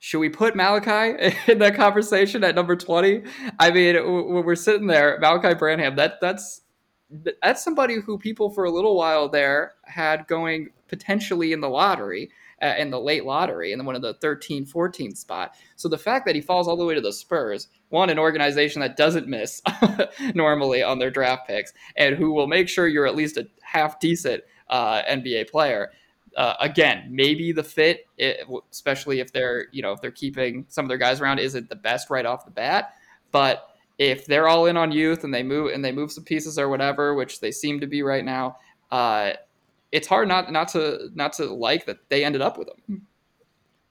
Should we put Malaki in that conversation at number 20? I mean, when we're sitting there, Malaki Branham, that that's that's somebody who people for a little while there had going potentially in the lottery uh, in the late lottery in one of the 13 14 spot so the fact that he falls all the way to the spurs one an organization that doesn't miss normally on their draft picks and who will make sure you're at least a half decent uh, nba player uh, again, maybe the fit, it, especially if they're you know if they're keeping some of their guys around, isn't the best right off the bat. But if they're all in on youth and they move and they move some pieces or whatever, which they seem to be right now, uh, it's hard not not to not to like that they ended up with him.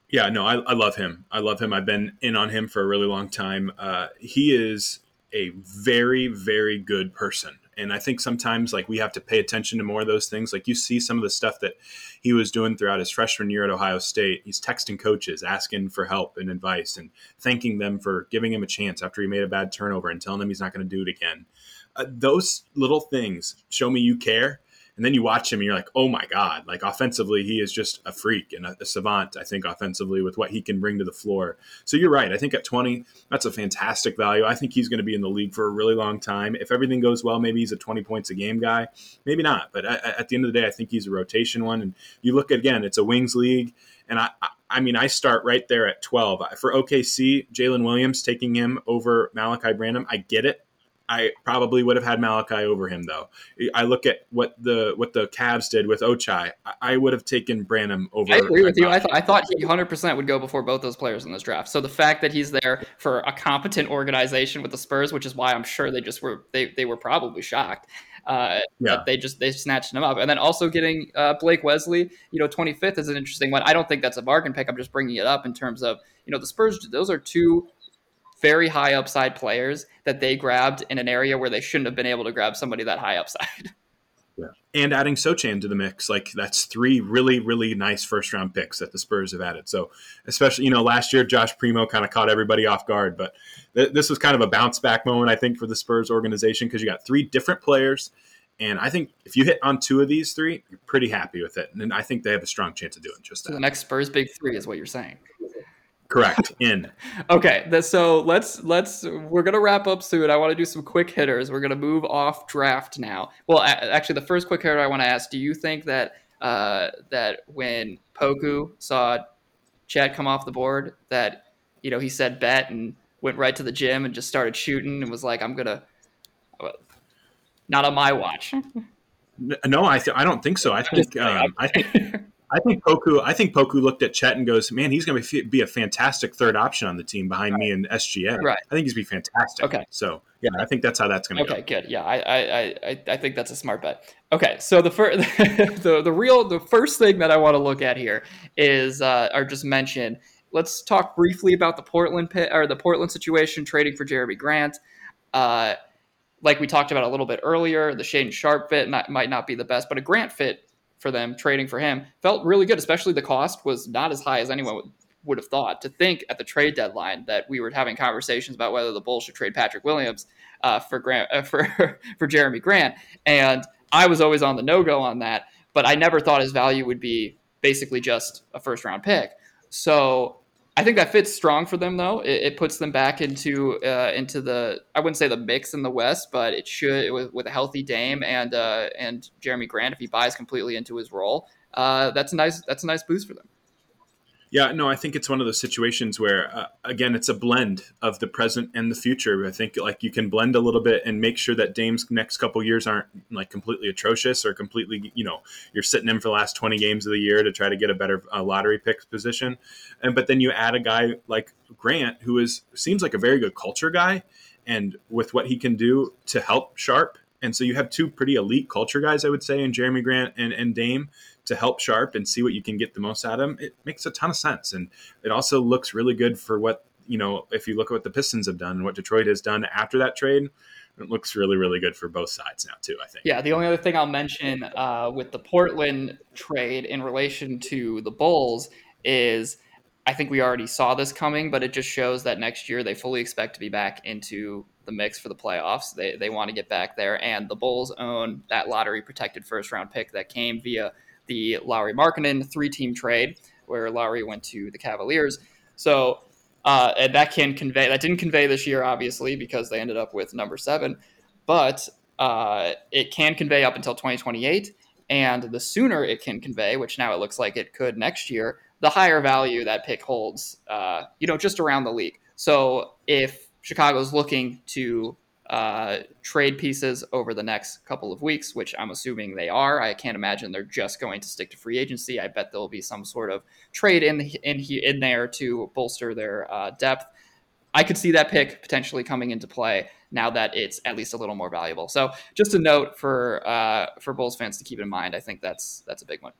Yeah, no, I, I love him. I love him. I've been in on him for a really long time. Uh, he is a very, very good person. And I think sometimes like we have to pay attention to more of those things. Like you see some of the stuff that he was doing throughout his freshman year at Ohio State. He's texting coaches, asking for help and advice and thanking them for giving him a chance after he made a bad turnover and telling them he's not going to do it again. Uh, those little things show me you care and then you watch him and you're like, oh my God, like offensively, he is just a freak and a, a, savant, I think, offensively with what he can bring to the floor. So you're right. I think at 20, that's a fantastic value. I think he's going to be in the league for a really long time. If everything goes well, maybe he's a 20 points a game guy, maybe not. But at, at the end of the day, I think he's a rotation one. And you look at, again, it's a wings league. And I, I mean, I start right there at 12. For OKC, Jalen Williams taking him over Malaki Branham, I get it. I probably would have had Malaki over him though. I look at what the what the Cavs did with Ochai. I would have taken Branham over. I agree with you. I, th- I thought he 100 percent would go before both those players in this draft. So the fact that he's there for a competent organization with the Spurs, which is why I'm sure they just were they they were probably shocked. Uh, yeah. they just they snatched him up, and then also getting uh, Blake Wesley, you know, 25th is an interesting one. I don't think that's a bargain pick. I'm just bringing it up in terms of you know the Spurs. Those are two very high upside players that they grabbed in an area where they shouldn't have been able to grab somebody that high upside. Yeah. And adding Sochan to the mix, like that's three really, really nice first round picks that the Spurs have added. So, especially, you know, last year, Josh Primo kind of caught everybody off guard, but th- this was kind of a bounce back moment, I think, for the Spurs organization because you got three different players. And I think if you hit on two of these three, you're pretty happy with it. And I think they have a strong chance of doing just that. So the next Spurs big three is what you're saying. Correct. In. okay, so let's let's we're gonna wrap up soon. I want to do some quick hitters. We're gonna move off draft now. Well, actually, the first quick hitter I want to ask: Do you think that uh, that when Poku saw Chet come off the board, that you know he said bet and went right to the gym and just started shooting and was like, "I'm gonna." Not on my watch. No, I th- I don't think so. I think um, I think I think Poku. I think Poku looked at Chet and goes, "Man, he's going to be a fantastic third option on the team behind right. me and SGA. Right. I think he's going to be fantastic. Okay. So yeah, I think that's how that's going to okay, go. Okay, good. Yeah, I, I, I, I think that's a smart bet. Okay, so the first, the the real, the first thing that I want to look at here is, uh, or just mention. Let's talk briefly about the Portland pit or the Portland situation trading for Jerami Grant. Uh, like we talked about a little bit earlier, the Shaedon Sharpe fit might not be the best, but a Grant fit for them trading for him felt really good, especially the cost was not as high as anyone would, have thought. To think at the trade deadline that we were having conversations about whether the Bulls should trade Patrick Williams uh, for Grant uh, for for Jerami Grant, and I was always on the no go on that, but I never thought his value would be basically just a first round pick. So I think that fits strong for them, though. It, it puts them back into uh, into the I wouldn't say the mix in the West, but it should with, with a healthy Dame and uh, and Jerami Grant if he buys completely into his role. Uh, that's a nice that's a nice boost for them. Yeah, no, I think it's one of those situations where, uh, again, it's a blend of the present and the future. I think like you can blend a little bit and make sure that Dame's next couple years aren't like completely atrocious or completely, you know, you're sitting in for the last 20 games of the year to try to get a better uh, lottery pick position. And but then you add a guy like Grant, who is seems like a very good culture guy, and with what he can do to help Sharpe. And so you have two pretty elite culture guys, I would say, in Jerami Grant and, and Dame to help Sharpe and see what you can get the most out of him, it makes a ton of sense. And it also looks really good for what, you know, if you look at what the Pistons have done and what Detroit has done after that trade, it looks really, really good for both sides now, too, I think. Yeah. The only other thing I'll mention uh, with the Portland trade in relation to the Bulls is I think we already saw this coming, but it just shows that next year they fully expect to be back into the mix for the playoffs. They, they want to get back there. And the Bulls own that lottery protected first round pick that came via the Lauri Markkanen three team trade where Lauri went to the Cavaliers. So uh, and that can convey that didn't convey this year obviously because they ended up with number seven, but uh, it can convey up until 2028. And the sooner it can convey, which now it looks like it could next year, the higher value that pick holds, uh, you know, just around the league. So if Chicago's looking to uh, trade pieces over the next couple of weeks, which I'm assuming they are. I can't imagine they're just going to stick to free agency. I bet there'll be some sort of trade in in in there to bolster their uh, depth. I could see that pick potentially coming into play now that it's at least a little more valuable. So just a note for uh, for Bulls fans to keep in mind. I think that's that's a big one.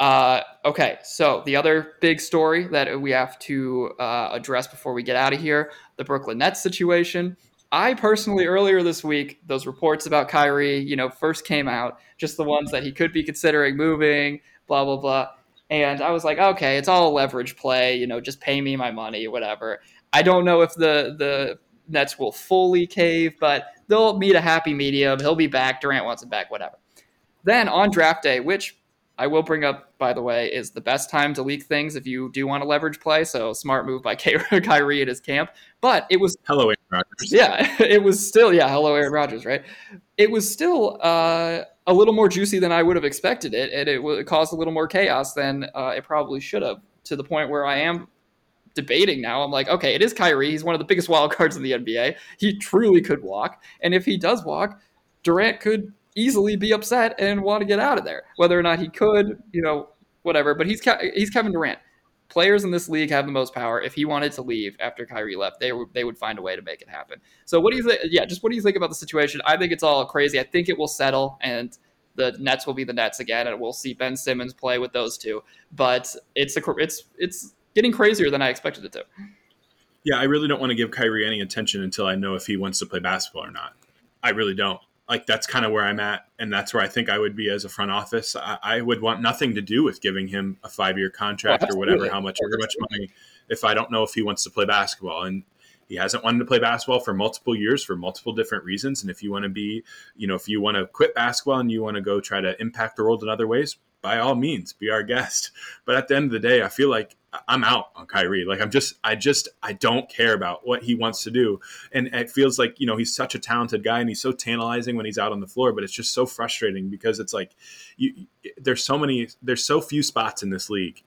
Uh, okay, so the other big story that we have to uh, address before we get out of here the Brooklyn Nets situation. I personally earlier this week, those reports about Kyrie, you know, first came out, just the ones that he could be considering moving, blah blah blah. And I was like, okay, it's all leverage play, you know, just pay me my money, whatever. I don't know if the the Nets will fully cave, but they'll meet a happy medium. He'll be back. Durant wants him back, whatever. Then on draft day, which I will bring up, by the way, is the best time to leak things if you do want to leverage play. So smart move by Kyrie at his camp. But it was hello Aaron Rodgers. Yeah, it was still yeah hello Aaron Rodgers, right? It was still uh, a little more juicy than I would have expected it, and it, it caused a little more chaos than uh, it probably should have. To the point where I am debating now. I'm like, okay, it is Kyrie. He's one of the biggest wild cards in the NBA. He truly could walk, and if he does walk, Durant could easily be upset and want to get out of there. Whether or not he could, you know, whatever. But he's he's Kevin Durant. Players in this league have the most power. If he wanted to leave after Kyrie left, they would they would find a way to make it happen. So what do you think? Yeah, just what do you think about the situation? I think it's all crazy. I think it will settle and the Nets will be the Nets again, and we'll see Ben Simmons play with those two. But it's a it's it's getting crazier than I expected it to. Yeah, I really don't want to give Kyrie any attention until I know if he wants to play basketball or not. I really don't like that's kind of where I'm at, and that's where I think I would be as a front office. I, I would want nothing to do with giving him a five year contract oh, or whatever, how much, how much money, if I don't know if he wants to play basketball. And he hasn't wanted to play basketball for multiple years for multiple different reasons. And if you want to be, you know, if you want to quit basketball and you want to go try to impact the world in other ways, by all means, be our guest. But at the end of the day, I feel like I'm out on Kyrie. Like I'm just, I just, I don't care about what he wants to do. And it feels like, you know, he's such a talented guy and he's so tantalizing when he's out on the floor, but it's just so frustrating because it's like, you, there's so many, there's so few spots in this league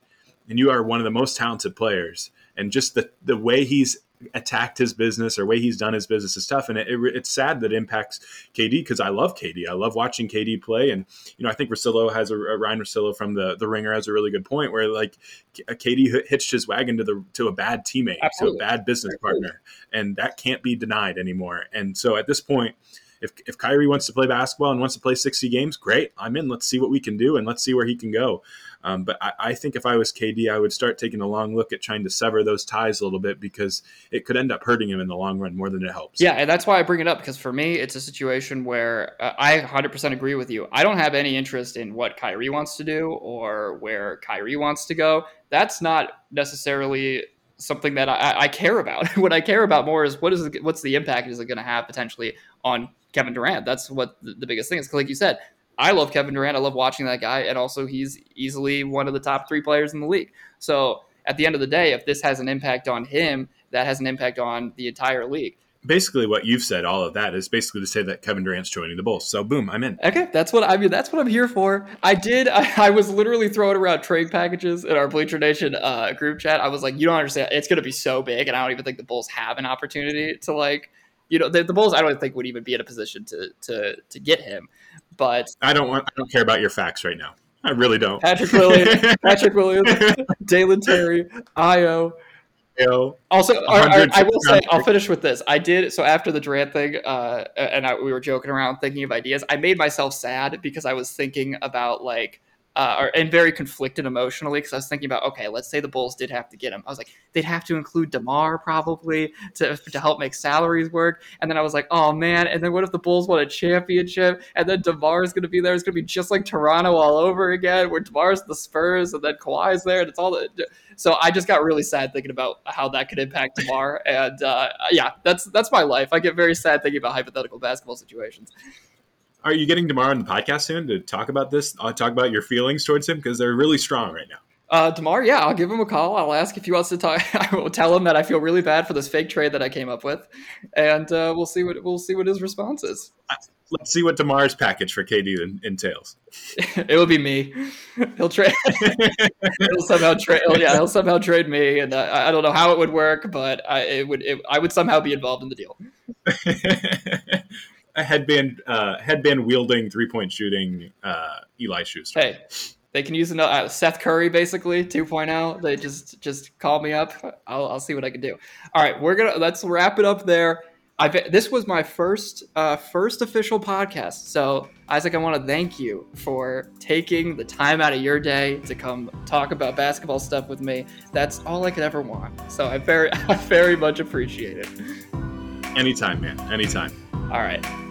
and you are one of the most talented players. And just the, the way he's attacked his business or way he's done his business is tough. And it, it, it's sad that it impacts KD because I love KD. I love watching KD play. And, you know, I think Russillo has a, a Ryan Russillo from the, the ringer has a really good point where like KD uh, hitched his wagon to the, to a bad teammate, Absolutely. to a bad business partner. And that can't be denied anymore. And so at this point, if, if Kyrie wants to play basketball and wants to play 60 games, great. I'm in. Let's see what we can do and let's see where he can go. Um, but I, I, think if I was KD, I would start taking a long look at trying to sever those ties a little bit because it could end up hurting him in the long run more than it helps. Yeah, and that's why I bring it up because for me, it's a situation where uh, I 100% agree with you. I don't have any interest in what Kyrie wants to do or where Kyrie wants to go. That's not necessarily something that I, I care about. what I care about more is what is what's the impact is it going to have potentially on Kevin Durant. That's what the, the biggest thing is. Like you said, I love Kevin Durant. I love watching that guy, and also he's easily one of the top three players in the league. So at the end of the day, if this has an impact on him, that has an impact on the entire league. basically what you've said, all of that is basically to say that Kevin Durant's joining the Bulls. So boom, I'm in. Okay, that's what I mean. That's what I'm here for. I did. I, I was literally throwing around trade packages in our Bleacher Nation uh, group chat. I was like, you don't understand. It's going to be so big, and I don't even think the Bulls have an opportunity to like, you know, the, the Bulls. I don't think would even be in a position to to to get him. But I don't want. I don't care about your facts right now. I really don't. Patrick Williams, Patrick Williams, Dalen Terry, Ayo. Also, I will say, I'll finish with this. I did so after the Durant thing, uh, and I, we were joking around thinking of ideas. I made myself sad because I was thinking about like uh, or, and very conflicted emotionally because I was thinking about okay, let's say the Bulls did have to get him. I was like, they'd have to include Demar probably to to help make salaries work. And then I was like, oh man, and then what if the Bulls won a championship and then Demar is going to be there? It's going to be just like Toronto all over again, where Demar's the Spurs and then Kawhi's there, and it's all the. So I just got really sad thinking about how that could impact Demar, and uh, yeah, that's that's my life. I get very sad thinking about hypothetical basketball situations. Are you getting Demar on the podcast soon to talk about this? I'll uh, talk about your feelings towards him because they're really strong right now. Uh, Demar, yeah, I'll give him a call. I'll ask if he wants to talk. I will tell him that I feel really bad for this fake trade that I came up with, and uh, we'll see what we'll see what his response is. Let's see what Demar's package for KD entails. it will be me. He'll trade. he'll somehow trade. Yeah, he'll somehow trade me, and uh, I don't know how it would work, but I it would. It, I would somehow be involved in the deal a headband uh, headband wielding three point shooting uh, Eli Schuster. Hey, they can use another uh, Seth Curry basically 2.0. They just just call me up. I'll, I'll see what I can do. All right, we're gonna let's wrap it up there. i this was my first uh, first official podcast. So Isaac, I want to thank you for taking the time out of your day to come talk about basketball stuff with me. That's all I could ever want. So I very I very much appreciate it. Anytime, man. Anytime. All right.